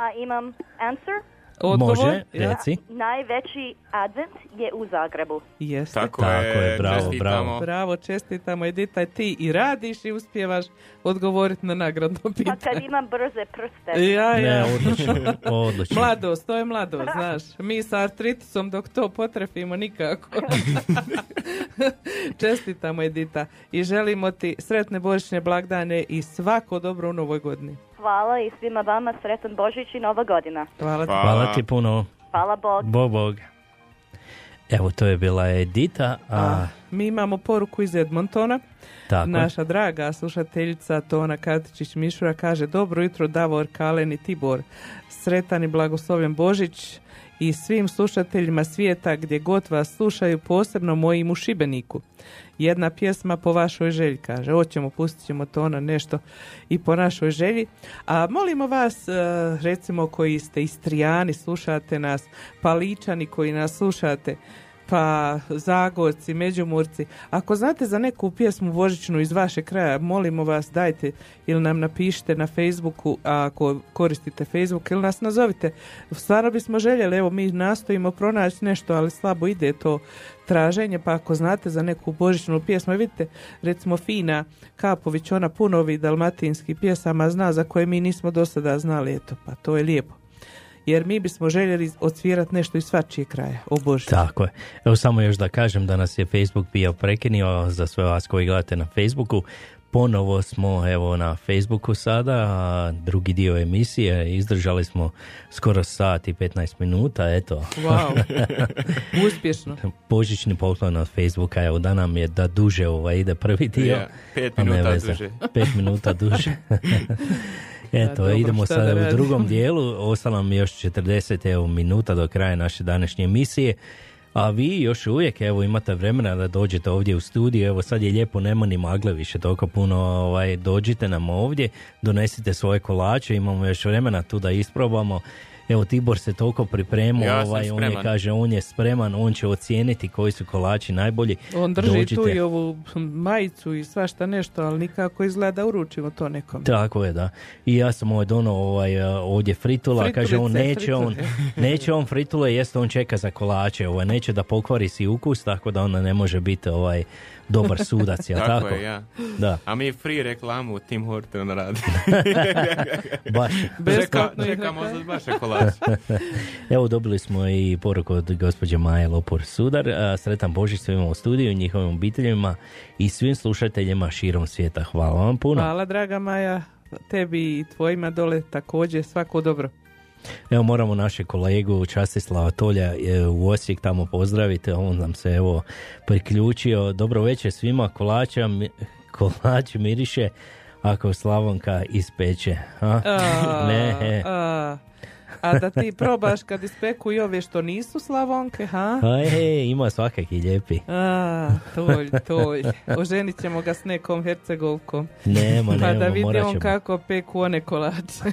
A, imam answer. Odgovor? Može, reci. Najveći advent je u Zagrebu. Jeste. Tako, Tako je, je, bravo, čestitamo. bravo. Bravo, čestitamo Edita, ti i radiš i uspijevaš odgovoriti na nagradno Pa pitanje. kad imam brze prste. Ja, ja. Ne, odlično, odlično. Mladost, to je mladost, znaš. Mi sa artritisom dok to potrefimo nikako. Čestitamo Edita i želimo ti sretne božićne blagdane i svako dobro u novoj godini. Hvala i svima vama sretan Božić i Nova godina. Hvala ti. Hvala ti puno. Hvala Bog. Bog, bog. Evo, to je bila Edita, a Mi imamo poruku iz Edmontona. tako. Naša draga slušateljica Tona Katičić Mišura kaže Dobro jutro Davor, Kalen i Tibor. Sretan i blagoslovljen Božić i svim slušateljima svijeta gdje god vas slušaju, posebno mojim u Šibeniku. Jedna pjesma po vašoj želji, kaže. Hoćemo, pustit ćemo to na nešto i po našoj želji. A molimo vas, e, recimo koji ste istrijani, slušate nas, paličani koji nas slušate, pa Zagorci, Međumurci. Ako znate za neku pjesmu božićnu iz vašeg kraja, molimo vas dajte ili nam napišite na Facebooku, ako koristite Facebook ili nas nazovite. Stvarno bismo željeli, evo mi nastojimo pronaći nešto, ali slabo ide to traženje, pa ako znate za neku božićnu pjesmu, vidite, recimo Fina Kapović, ona puno ovih dalmatinskih pjesama zna za koje mi nismo do sada znali, eto, pa to je lijepo. Jer mi bismo željeli odsvirati nešto iz svačijeg kraja, o Bože. Tako je. Evo samo još da kažem da nas je Facebook bio prekinio za sve vas koji gledate na Facebooku. Ponovo smo evo na Facebooku sada, a drugi dio emisije, izdržali smo skoro sat i 15 minuta, eto. Wow. Uspješno. Božićni poklon od Facebooka, evo da nam je da duže ovaj ide prvi dio. Je, pet minuta duže. Pet minuta duže. Eto, dobro, idemo sada u drugom dijelu, ostalo nam još 40 evo, minuta do kraja naše današnje emisije. A vi još uvijek evo imate vremena da dođete ovdje u studiju, evo sad je lijepo, nema ni magle više toliko puno, ovaj, dođite nam ovdje, donesite svoje kolače, imamo još vremena tu da isprobamo. Evo Tibor se toliko pripremao, Ja ovaj, on je kaže, on je spreman, on će ocijeniti koji su kolači najbolji. On drži Dođite. tu i ovu majicu i svašta nešto, ali nikako izgleda da uručimo to nekom. Tako je, da. I ja sam ovaj dono ovaj, ovdje fritula, kaže on Fritulice, neće on, neće on fritule, jest on čeka za kolače, ovaj, neće da pokvari si ukus, tako da onda ne može biti ovaj dobar sudac, jel Tako tako? je, ja. Da, A mi free reklamu Tim Horton radi. baš. Čekamo za kolače. Evo dobili smo i poruku od gospođe Maje Lopor Sudar. Sretan Božić svima u studiju, njihovim obiteljima i svim slušateljima širom svijeta. Hvala vam puno. Hvala draga Maja, tebi i tvojima dole također svako dobro. Evo moramo naše kolegu Častislava Tolja e, u Osijek tamo pozdraviti, on nam se evo priključio. Dobro večer svima, kolača, kolač miriše ako Slavonka ispeče. A? A, ne, a, a da ti probaš kad ispeku i ove što nisu slavonke, ha? Aj, ima svakaki lijepi. A, tolj, tolj. Oženit ćemo ga s nekom hercegovkom. Nema, Pa nema, da vidi morat on ćemo. kako peku one kolače.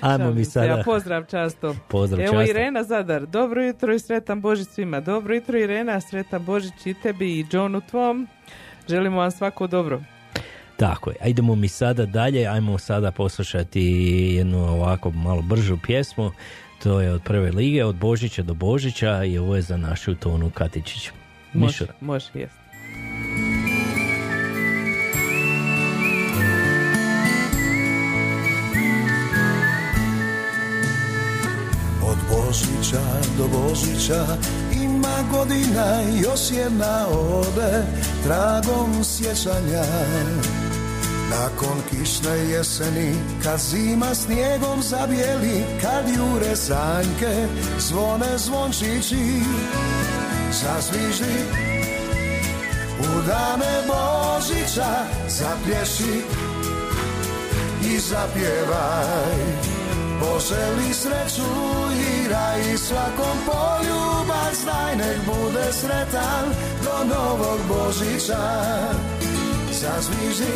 Ajmo mi sada. Ja pozdrav často. Pozdrav Evo často. Irena Zadar. Dobro jutro i sretan Božić svima. Dobro jutro Irena, sretan Božić i tebi i Johnu tvom. Želimo vam svako dobro. Tako je. A idemo mi sada dalje, ajmo sada poslušati jednu ovako malo bržu pjesmu. To je od prve lige, od Božića do Božića i ovo je za našu Tonu Katičić. Može, može, jest. Od Božića do Božića ima godina još jedna ode tragom sjećanja. Nakon kišne jeseni, kad zima snijegom zabijeli, kad jure sanjke, zvone zvončići, zazviždi. U dane Božića zapješi i zapjevaj. Poželi sreću i raj svakom poljubac daj nek bude sretan do novog Božića Zazviži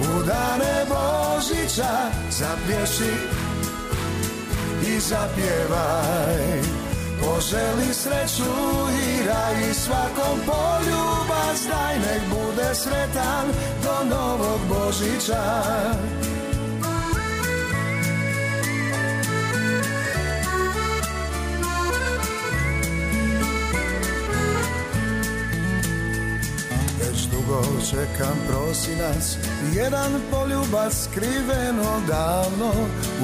u dane Božića zapješi i zapjevaj. Poželi sreću i raj svakom poljubac daj nek bude sretan do novog Božića čekam prosinac Jedan poljubac skriveno davno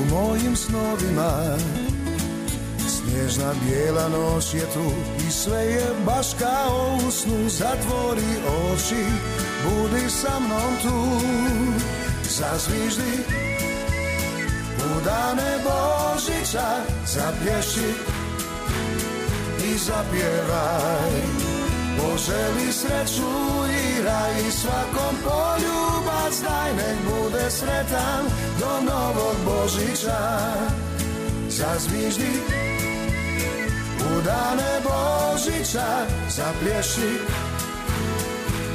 U mojim snovima. Snježna bijela noć je tu I sve je baš kao u snu. Zatvori oči Budi sa mnom tu. Zazviždi U dane Božića Zapješi I zapjevaj Poželi sreću i raj svakom poljubac daj nek bude sretan do novog Božića. Zazviždi u dane Božića Zaplješi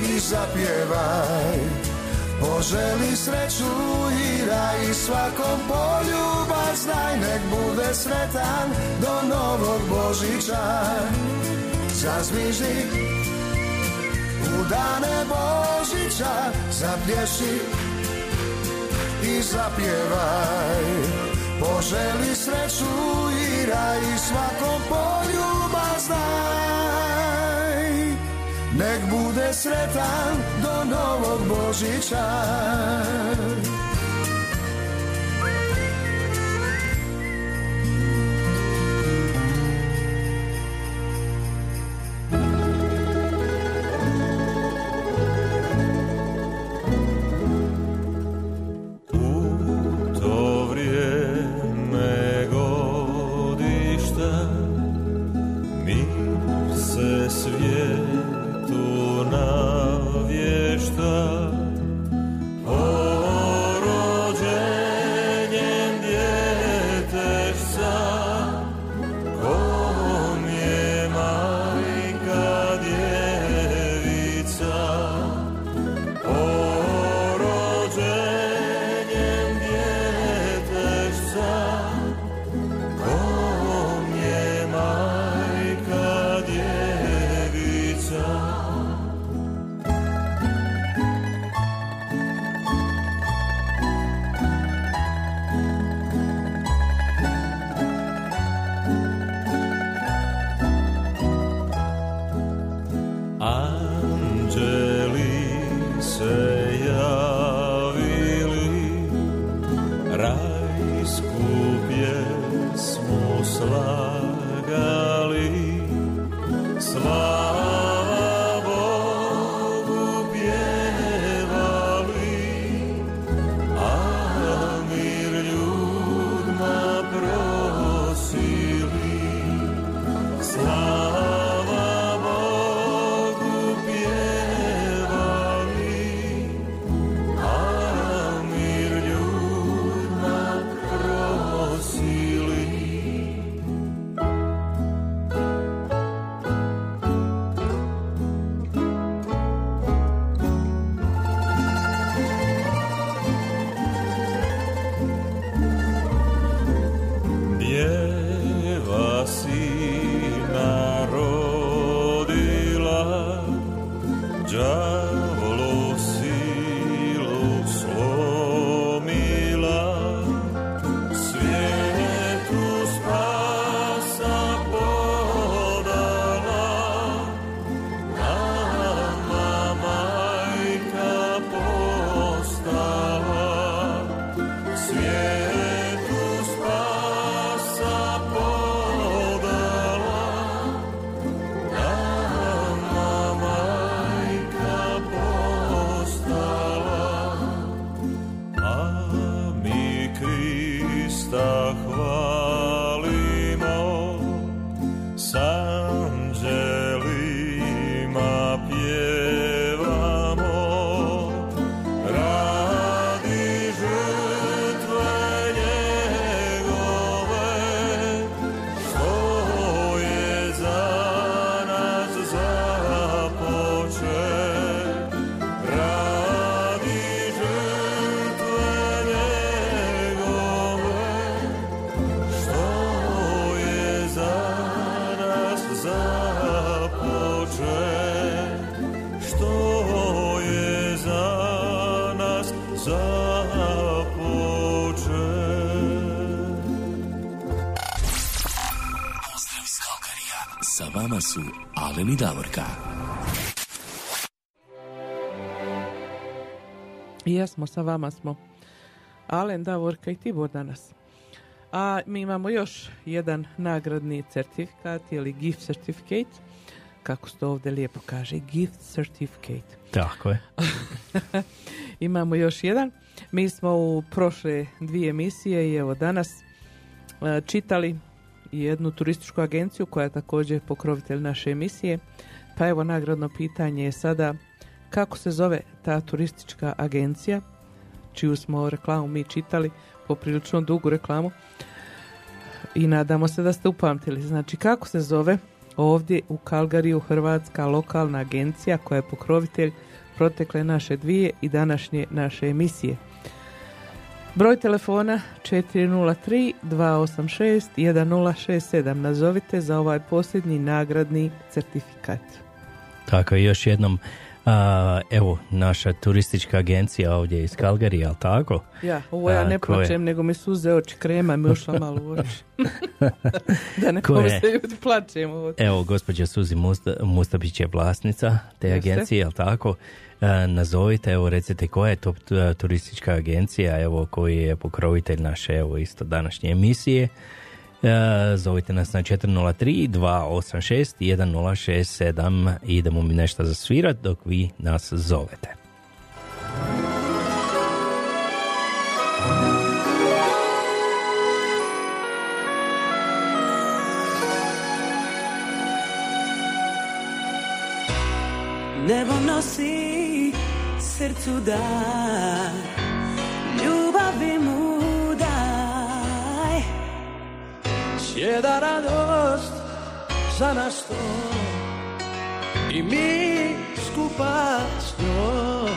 i zapjevaj. Poželi sreću i raj svakom poljubac daj nek bude sretan do novog Božića Zazviždi u dane Božića zapješi i zapjevaj. Poželi sreću i raj svakom poljubac daj Nek bude sretan do novog Božića su Alen i Davorka. I jesmo, sa vama smo. Alen, Davorka i Tibor danas. A mi imamo još jedan nagradni certifikat ili gift certificate. Kako se to ovdje lijepo kaže, gift certificate. Tako je. Imamo još jedan. Mi smo u prošle dvije emisije i evo danas e, čitali jednu turističku agenciju koja je također pokrovitelj naše emisije. Pa evo nagradno pitanje je sada kako se zove ta turistička agencija čiju smo reklamu mi čitali, poprilično dugu reklamu i nadamo se da ste upamtili. Znači kako se zove ovdje u Kalgariju Hrvatska lokalna agencija koja je pokrovitelj protekle naše dvije i današnje naše emisije. Broj telefona 403 286 1067. Nazovite za ovaj posljednji nagradni certifikat. Tako je, još jednom, a, evo, naša turistička agencija ovdje iz Kalgarija, jel tako? Ja, ovo ja ne A, ko je? plačem, nego mi suze oči krema mi ušla malo u oči. da ne Ko je? pomisle ljudi plačem ovo. Evo, gospođa Suzi Musta, Mustapić je vlasnica te Jeste. agencije, jel tako? E, nazovite, evo recite koja je to t- turistička agencija, evo koji je pokrovitelj naše, evo isto današnje emisije. E, zovite nas na 403 286 1067 i idemo mi nešto zasvirat dok vi nas zovete. Nebo nosi srcu dar Ljubavi mu daj Sjeda radost za nas to I mi skupa s njom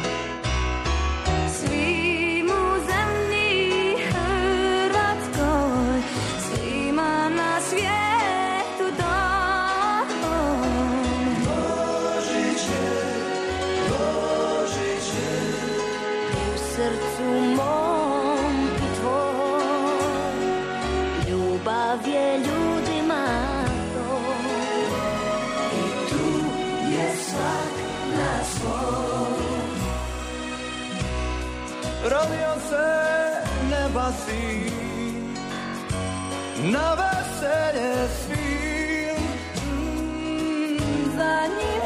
ljubav je ljudima to. I tu je svak na svom Rodio se neba sin Na veselje svim Za njim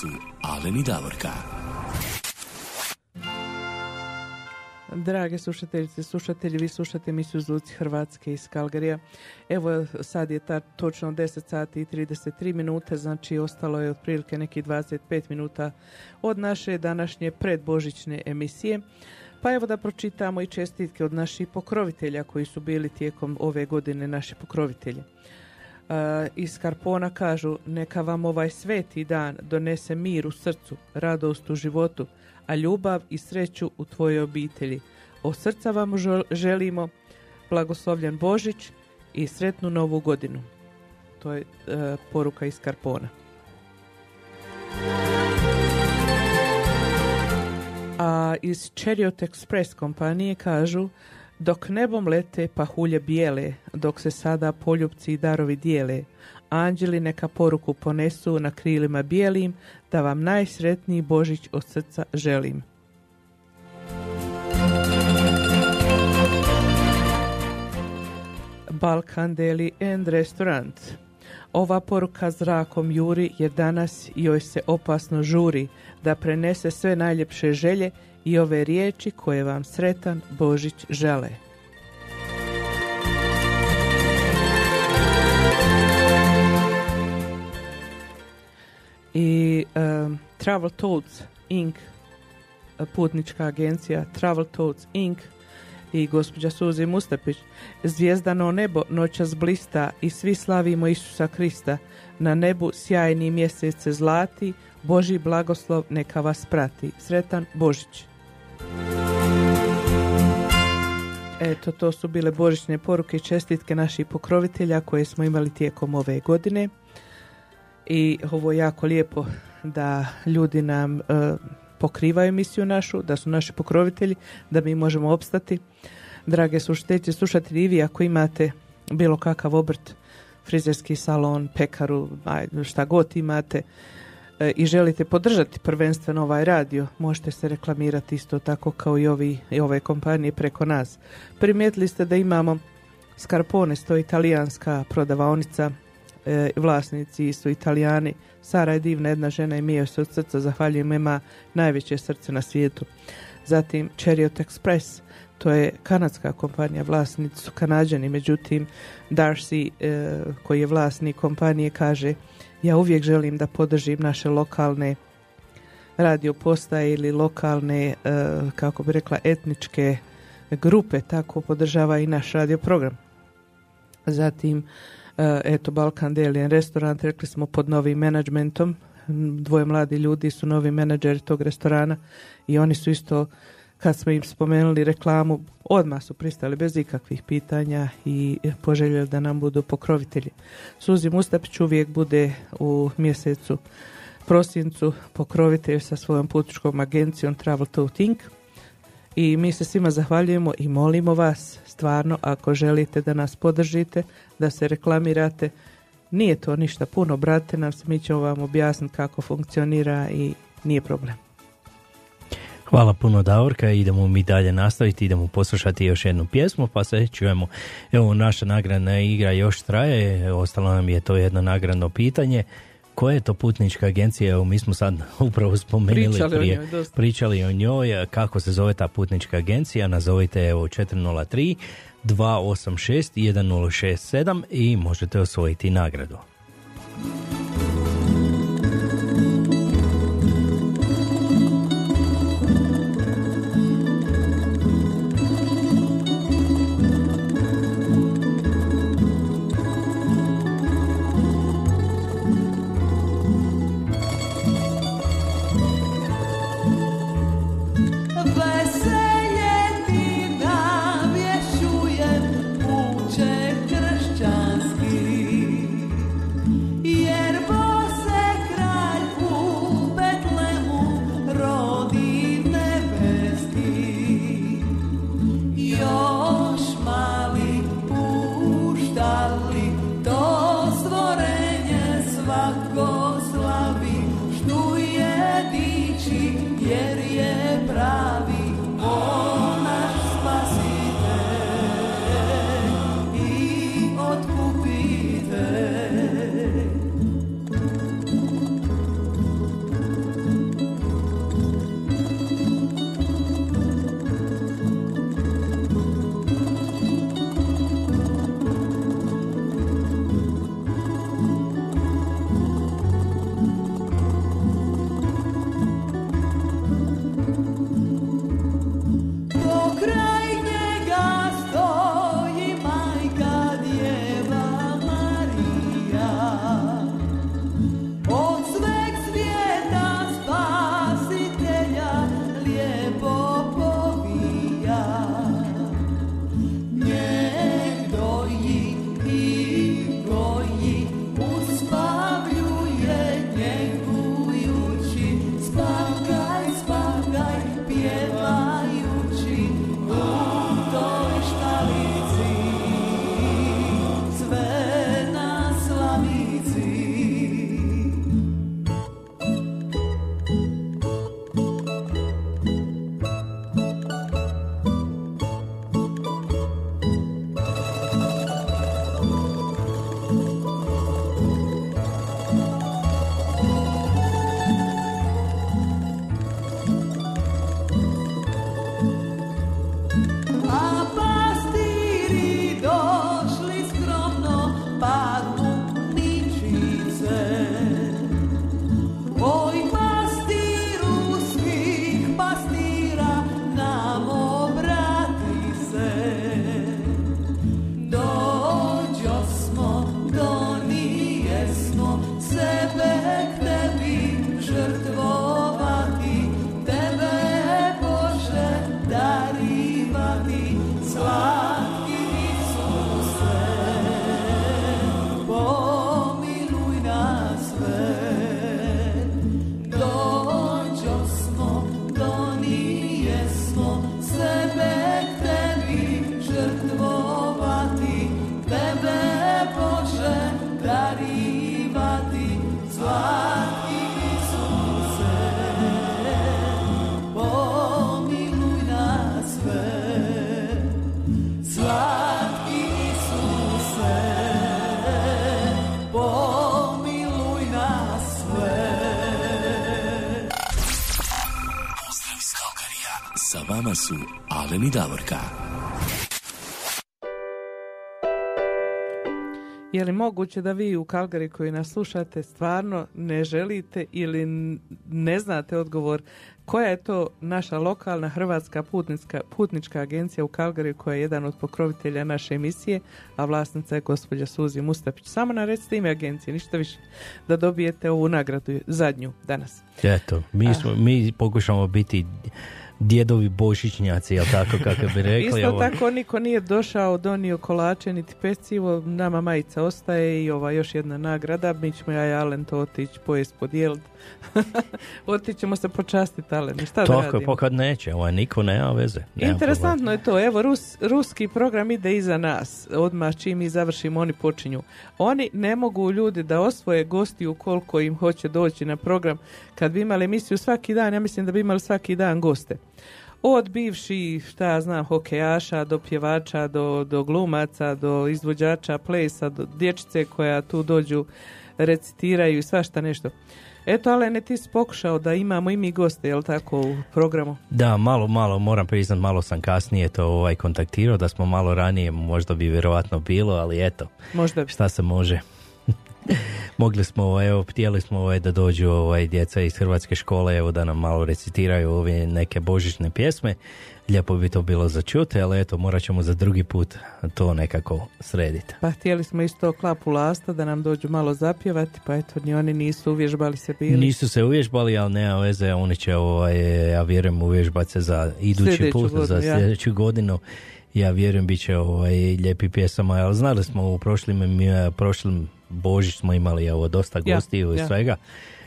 su Alen i Davorka. Drage slušateljice, slušatelji, vi slušate emisiju Zvuci Hrvatske iz Kalgarija. Evo sad je ta točno 10 sati i 33 minute, znači ostalo je otprilike neki 25 minuta od naše današnje predbožićne emisije. Pa evo da pročitamo i čestitke od naših pokrovitelja koji su bili tijekom ove godine naši pokrovitelji. E, iz Karpona kažu neka vam ovaj sveti dan donese mir u srcu, radost u životu, a ljubav i sreću u tvojoj obitelji. Od srca vam žel- želimo blagoslovljen Božić i sretnu novu godinu. To je e, poruka iz Karpona. A iz Chariot Express kompanije kažu dok nebom lete pahulje bijele, dok se sada poljupci i darovi dijele, anđeli neka poruku ponesu na krilima bijelim, da vam najsretniji Božić od srca želim. Balkan Deli and Restaurant. Ova poruka zrakom juri jer danas joj se opasno žuri da prenese sve najljepše želje i ove riječi koje vam sretan Božić žele. I um, Travel Toads Inc. putnička agencija Travel Toads Inc. i gospođa Suzi Mustapić. Zvijezdano nebo noćas blista i svi slavimo Isusa Krista. Na nebu sjajni mjesece zlati, Boži blagoslov neka vas prati. Sretan Božić. Eto, to su bile božićne poruke i čestitke naših pokrovitelja koje smo imali tijekom ove godine. I ovo je jako lijepo da ljudi nam e, pokrivaju emisiju našu, da su naši pokrovitelji, da mi možemo opstati. Drage slušatelji, slušatelji i vi ako imate bilo kakav obrt, frizerski salon, pekaru, šta god imate i želite podržati prvenstveno ovaj radio, možete se reklamirati isto tako kao i, ovi, i ove kompanije preko nas. Primijetili ste da imamo Scarpone, to je italijanska prodavaonica, e, vlasnici su italijani. Sara je divna jedna žena i mi joj od srca zahvaljujem, ima najveće srce na svijetu. Zatim Chariot Express, to je kanadska kompanija, vlasnici su kanadžani, međutim Darcy e, koji je vlasnik kompanije kaže ja uvijek želim da podržim naše lokalne radio postaje ili lokalne, e, kako bi rekla, etničke grupe, tako podržava i naš radio program. Zatim, e, eto, Balkan Delian restaurant, rekli smo pod novim menadžmentom, dvoje mladi ljudi su novi menadžeri tog restorana i oni su isto kad smo im spomenuli reklamu, odmah su pristali bez ikakvih pitanja i poželjeli da nam budu pokrovitelji. Suzi Mustapić uvijek bude u mjesecu prosincu pokrovitelj sa svojom putničkom agencijom Travel to Think i mi se svima zahvaljujemo i molimo vas stvarno ako želite da nas podržite, da se reklamirate, nije to ništa puno, brate nam se, mi ćemo vam objasniti kako funkcionira i nije problem. Hvala puno Davorka, idemo mi dalje nastaviti, idemo poslušati još jednu pjesmu pa se čujemo. Evo naša nagradna igra još traje, ostalo nam je to jedno nagradno pitanje. Koja je to putnička agencija? Evo mi smo sad upravo spomenuli Pričali o prije, njoj dosta. pričali o njoj, kako se zove ta putnička agencija, nazovite evo 403 286 1067 i možete osvojiti nagradu. Moguće da vi u Kalgari koji nas slušate stvarno ne želite ili ne znate odgovor koja je to naša lokalna hrvatska putnička, putnička agencija u Kalgari koja je jedan od pokrovitelja naše emisije, a vlasnica je gospođa Suzi Mustapić. Samo narecite ime agencije, ništa više, da dobijete ovu nagradu zadnju danas. Eto, mi, smo, mi pokušamo biti djedovi božićnjaci, jel tako kako bi rekli. Isto ovo. tako niko nije došao, donio kolače niti pecivo, nama majica ostaje i ova još jedna nagrada, mi ćemo ja i Alen to otići pojest podijeliti. Otići ćemo se počastiti Alen, šta da Tako radimo? pa kad neće, ovaj, niko nema veze. nema Interesantno je to, evo Rus, ruski program ide iza nas, odmah čim mi završimo oni počinju. Oni ne mogu ljudi da osvoje gostiju koliko im hoće doći na program. Kad bi imali emisiju svaki dan, ja mislim da bi imali svaki dan goste. Od bivših, šta ja znam, hokejaša, do pjevača, do, do glumaca, do izvođača plesa, do dječice koja tu dođu, recitiraju i svašta nešto. Eto, Alene, ti si pokušao da imamo i mi goste, jel tako, u programu? Da, malo, malo, moram priznat, malo sam kasnije to ovaj kontaktirao, da smo malo ranije, možda bi vjerojatno bilo, ali eto, Možda bi. šta se može. Mogli smo, ovaj, evo, htjeli smo ovaj, da dođu ovaj, djeca iz hrvatske škole, evo da nam malo recitiraju ove neke božićne pjesme. Lijepo bi to bilo za čuti, ali eto, morat ćemo za drugi put to nekako srediti. Pa htjeli smo isto klapu lasta da nam dođu malo zapjevati, pa eto, ni oni nisu uvježbali se bili. Nisu se uvježbali, ali nema veze, oni će, ovaj, ja vjerujem, uvježbati se za idući Sljedeću put, godinu, za ja. sljedeću godinu. Ja vjerujem, bit će ovaj, lijepi pjesama, ali znali smo u prošlim, prošlim Božić smo imali evo, dosta Ja, gostiju i ja. svega.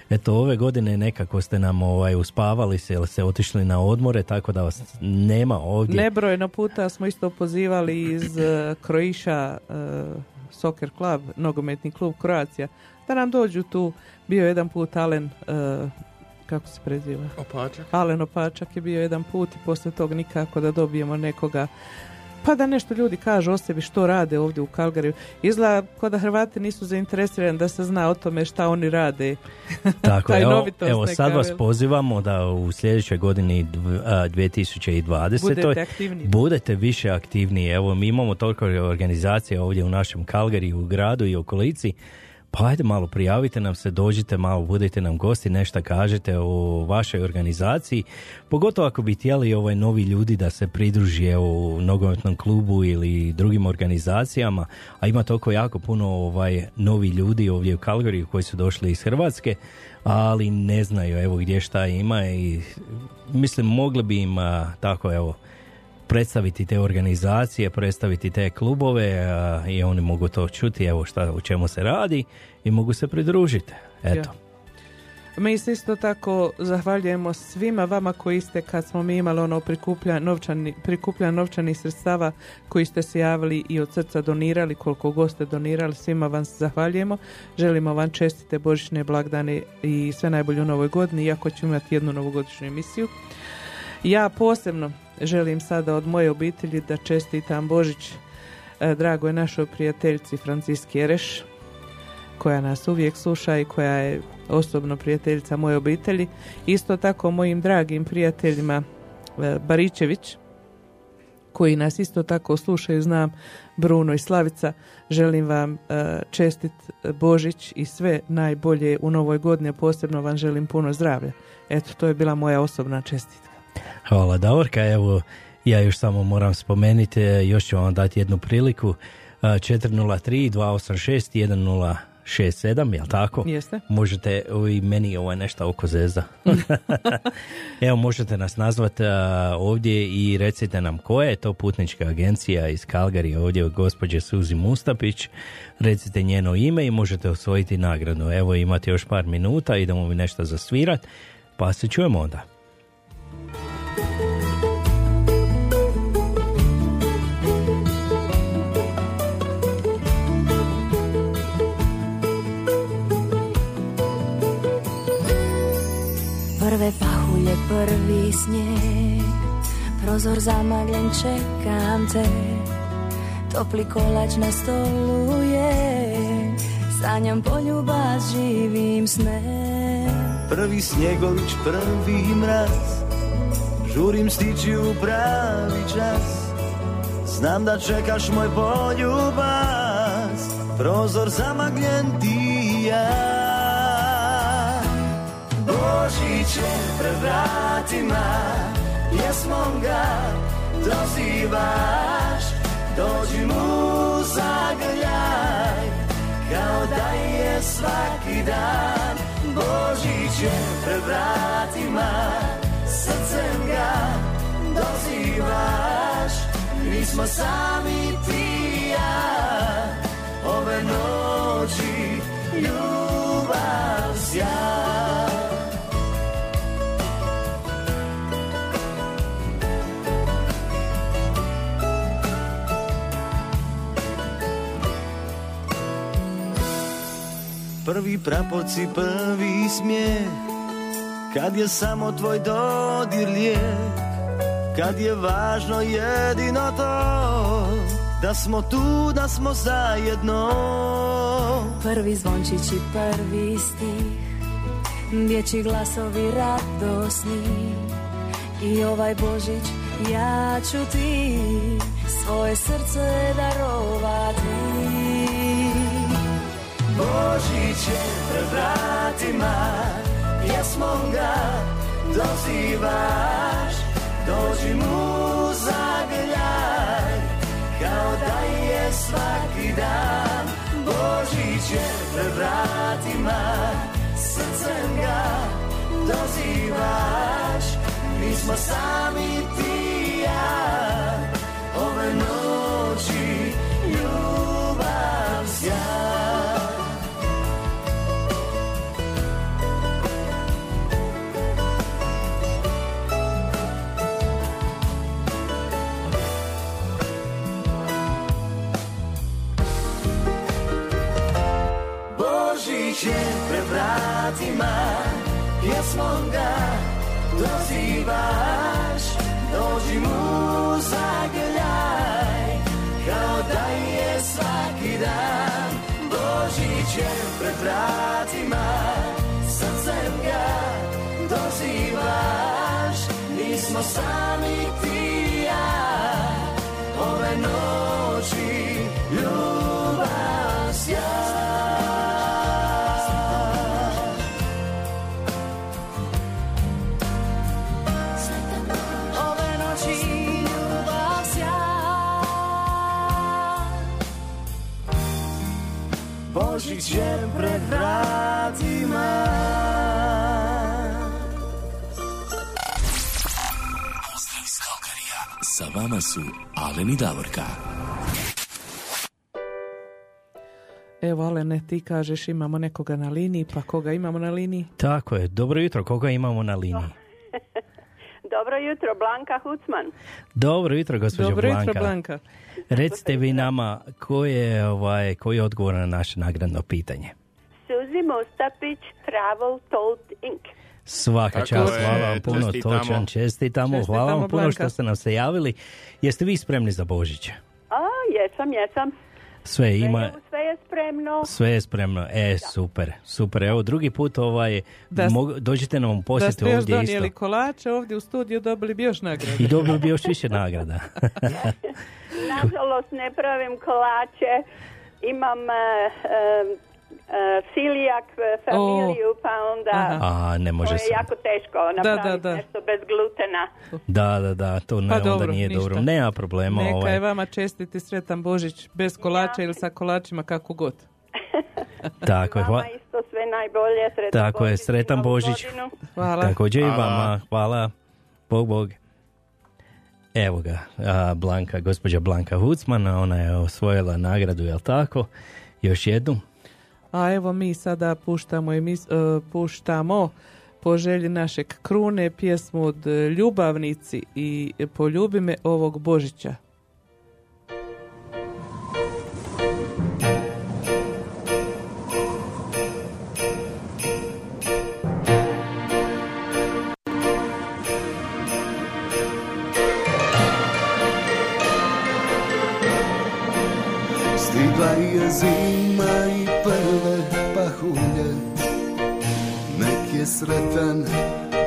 Eto, ove godine nekako ste nam ovaj, uspavali se, ili ste otišli na odmore, tako da vas nema ovdje. Nebrojeno puta smo isto pozivali iz uh, Kroiša uh, Soccer Club, nogometni klub Kroacija, da nam dođu tu. Bio je jedan put Alen, uh, kako se preziva? Opačak. Alen Opačak je bio jedan put i poslije tog nikako da dobijemo nekoga pa da nešto ljudi kažu o sebi što rade ovdje u Kalgariju. Izgleda kao da Hrvati nisu zainteresirani da se zna o tome šta oni rade. Tako, evo, evo neka, sad vas jel? pozivamo da u sljedećoj godini dv- a, 2020. Budete budete više aktivniji. Evo, mi imamo toliko organizacija ovdje u našem Kalgariju, u gradu i okolici, Pa ajde malo prijavite nam se, dođite malo, budete nam gosti, nešto kažete o vašoj organizaciji, pogotovo ako bi htjeli ovaj novi ljudi da se pridruži u nogometnom klubu ili drugim organizacijama, a ima toliko jako puno ovaj novi ljudi ovdje u Calgary koji su došli iz Hrvatske, ali ne znaju evo gdje šta ima i mislim mogli bi im tako evo predstaviti te organizacije, predstaviti te klubove i oni mogu to čuti, evo šta, o čemu se radi i mogu se pridružiti. Eto. Mi se isto tako zahvaljujemo svima vama koji ste kad smo mi imali ono prikuplja novčani, prikuplja novčanih sredstava koji ste se javili i od srca donirali koliko god ste donirali svima vam se zahvaljujemo želimo vam čestite božićne blagdane i sve najbolje u novoj godini iako ćemo imati jednu novogodišnju emisiju ja posebno želim sada od moje obitelji da čestitam Božić e, dragoj našoj prijateljici Franciski Ereš koja nas uvijek sluša i koja je osobno prijateljica moje obitelji. Isto tako mojim dragim prijateljima e, Baričević koji nas isto tako slušaju, znam Bruno i Slavica, želim vam e, čestit Božić i sve najbolje u novoj godini, posebno vam želim puno zdravlja. Eto, to je bila moja osobna čestitka. Hvala Davorka, evo ja još samo moram spomenuti, e, još ću vam dati jednu priliku, E, 403 286 1067, jel tako? Jeste. Možete, i meni ovo je nešto oko zeza. Evo, možete nas nazvati ovdje i recite nam koja je to putnička agencija iz Kalgari ovdje od gospođe Suzi Mustapić. Recite njeno ime i možete osvojiti nagradu. Evo, imate još par minuta, idemo mi nešto zasvirat, pa se čujemo onda. Prvi snijeg. Prozor zamagljen, čekam te. Topli kolač na stolu je. Sanjam poljubac, živim sne Prvi snjegović, prvi mraz. Žurim stići u pravi čas. Znam da čekaš moj poljubas. Prozor zamagljen ti i ja Božić je pred vratima Pjesmom ga dozivaš. Dođi mu zagrljaj Kao da je svaki dan. Božić pred vratima Srcem ga dozivaš. Mi smo sami ti i ja Ove noći ljubav sja Prvi prapoci, prvi smijeh. Kad je samo tvoj dodir lijek Kad je važno jedino to Da smo tu, da smo zajedno. Prvi zvončić i prvi stih Dječji glasovi radosni. I ovaj Božić ja ću ti Svoje srce darovati Božić je pred vratima Pjesmom ga dozivaš. Dođi mu zagrljaj Kao da je svaki dan. Božić je pred vratima Srcem ga dozivaš. Mi smo sami ti vratima Pjesmom ga dozivaš. Dođi mu zagrljaj Kao da je svaki dan. Božić je pred vratima Srcem ga dozivaš. Nismo sami ti i ja Ove noći Božićem pred vratima Pozdrav iz Kalkarija. Sa vama su Alen i Davorka. Evo, Alene, ti kažeš imamo nekoga na liniji, pa koga imamo na liniji? Tako je. Dobro jutro. Koga imamo na liniji? Dobro jutro, Blanka Hucman. Dobro jutro, gospođo Dobro Blanka. jutro, Blanka. Recite vi nama ko je, ovaj, koji je odgovor na naše nagradno pitanje. Suzi Mustapić, Travel Told Inc. Svaka Tako čast, je, hvala vam puno, čestitamo. točan, čestitamo, Čestitamo, hvala vam puno Blanka. što ste nam se javili. Jeste vi spremni za Božić? A, jesam, jesam. Sve ima, Sve, je- sve je spremno. sve je spremno. E, super, super. Evo, drugi put ovaj, Da mog- dođite nam u Da posjetu ste još ovdje donijeli isto. kolače, ovdje u studiju dobili bi još nagrade. I dobili bi još više nagrada. Nažalost, ne pravim kolače. Imam uh, filijak familiju, pa onda A, ne može to je se. jako teško Da, napraviti da, da. nešto bez glutena. Da, da, da, to ne, Pa onda dobro, nije ništa. dobro. Nema problema. Neka ovaj. je vama čestiti sretan Božić bez kolača ili sa kolačima kako god. Tako je, hva- Vama isto sve najbolje. Sretan Tako je, Božić i sretan Božić. godinu. Hvala. Također i Hvala. vama, hvala. Bog, bog. Evo ga, a, Blanka, gospođa Blanka Hucman, ona je osvojila nagradu, jel tako? Još jednu. A evo mi sada puštamo, emis, e, puštamo po želji našeg krune pjesmu od Ljubavnici i Poljubi me ovog Božića. Sretan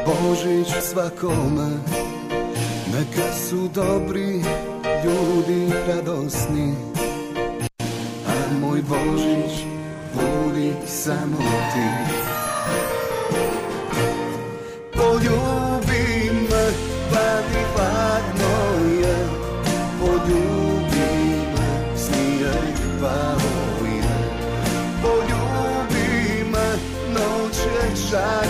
Božić svakome. Neka su dobri ljudi radosni A moj Božić budi samo ti. Poljubi me, vadi hladno je Poljubi me, snijeg pavuje Poljubi me, noć je čarobna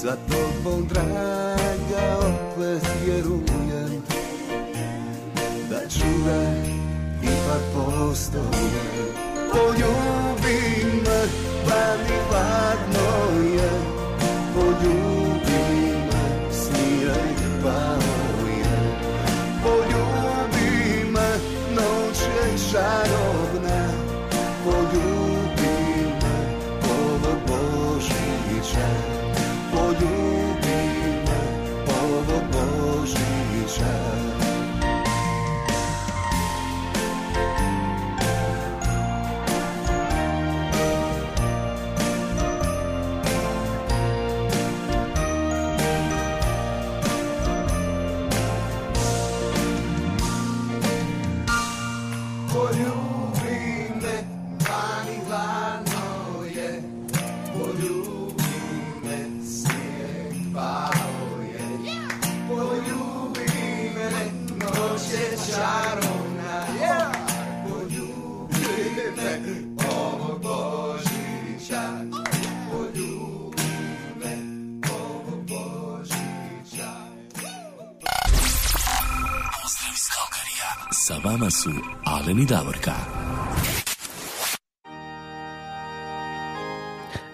Sa tobom, draga, opet vjerujem Da čuda ipak postoje Poljubi Sa vama su Alen i Davorka.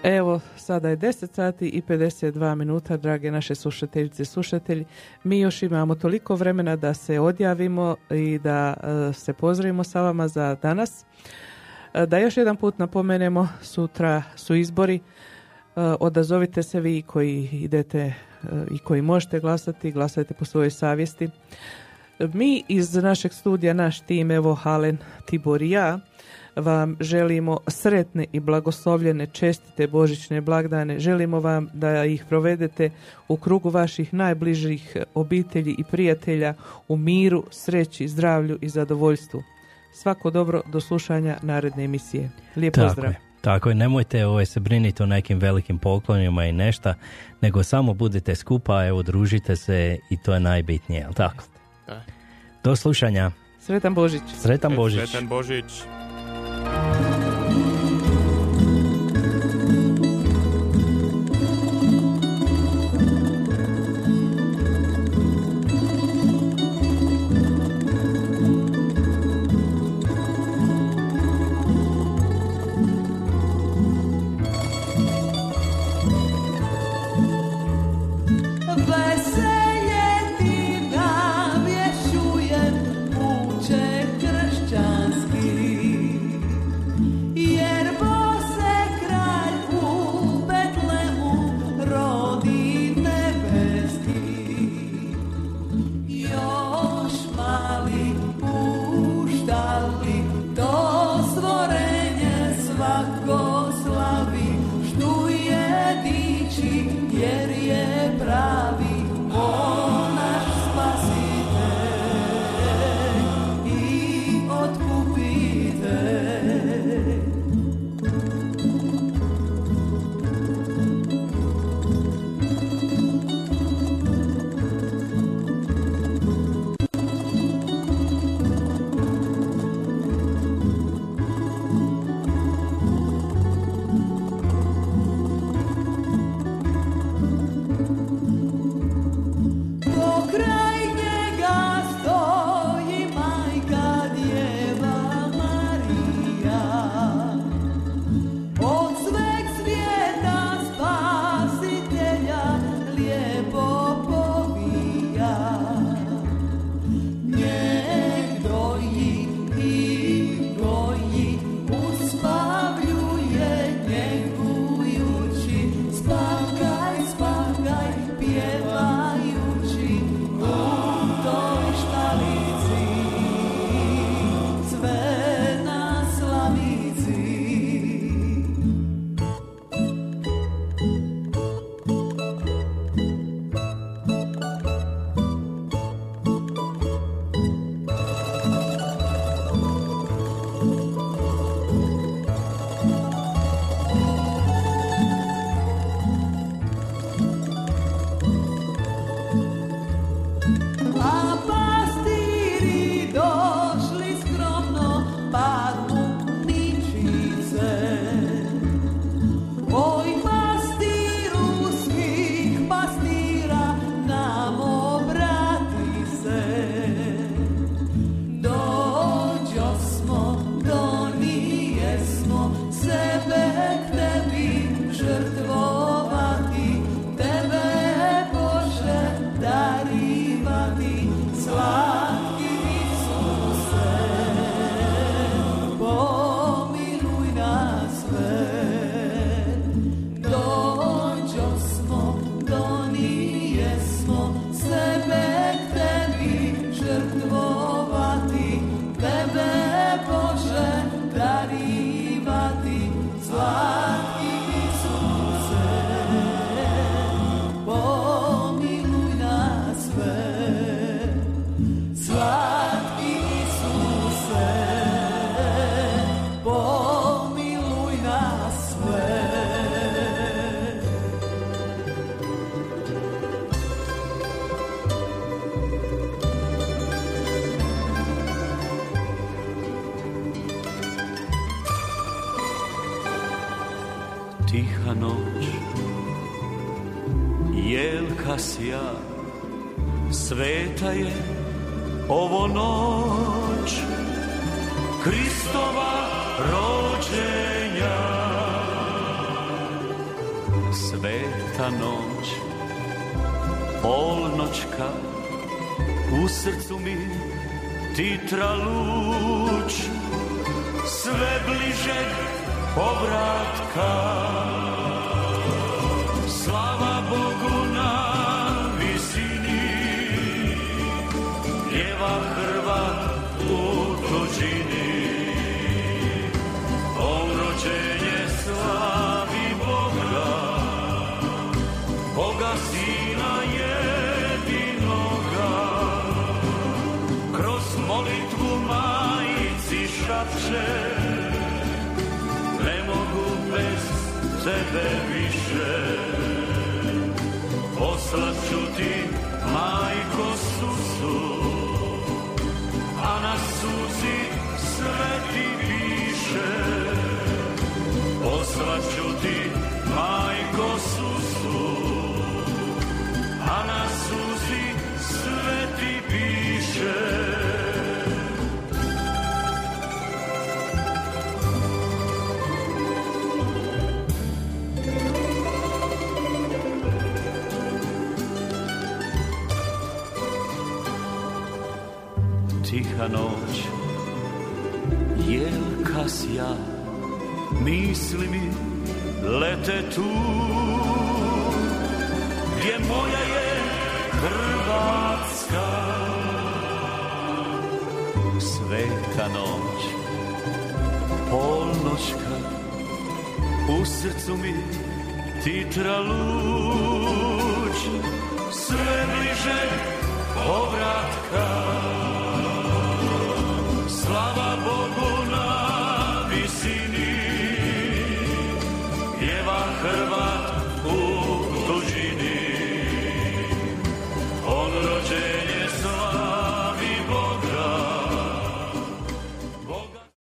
Evo, sada je 10 sati i 52 minuta, drage naše slušateljice i slušatelji. Mi još imamo toliko vremena da se odjavimo i da e, se pozdravimo sa vama za danas. E, da još jedan put napomenemo, sutra su izbori. E, odazovite se vi koji idete i koji možete glasati, glasajte po svojoj savjesti. Mi iz našeg studija, naš tim, evo Halen, Tibor i ja, vam želimo sretne i blagoslovljene čestite božićne blagdane. Želimo vam da ih provedete u krugu vaših najbližih obitelji i prijatelja u miru, sreći, zdravlju i zadovoljstvu. Svako dobro do slušanja naredne emisije. Lijep Tako pozdrav. je. Tako je, nemojte ovaj, se briniti o nekim velikim poklonima i nešta, nego samo budite skupa, evo, družite se i to je najbitnije, jel tako? Do slušanja. Sretan Božić. Sretan Božić. Sretan Božić.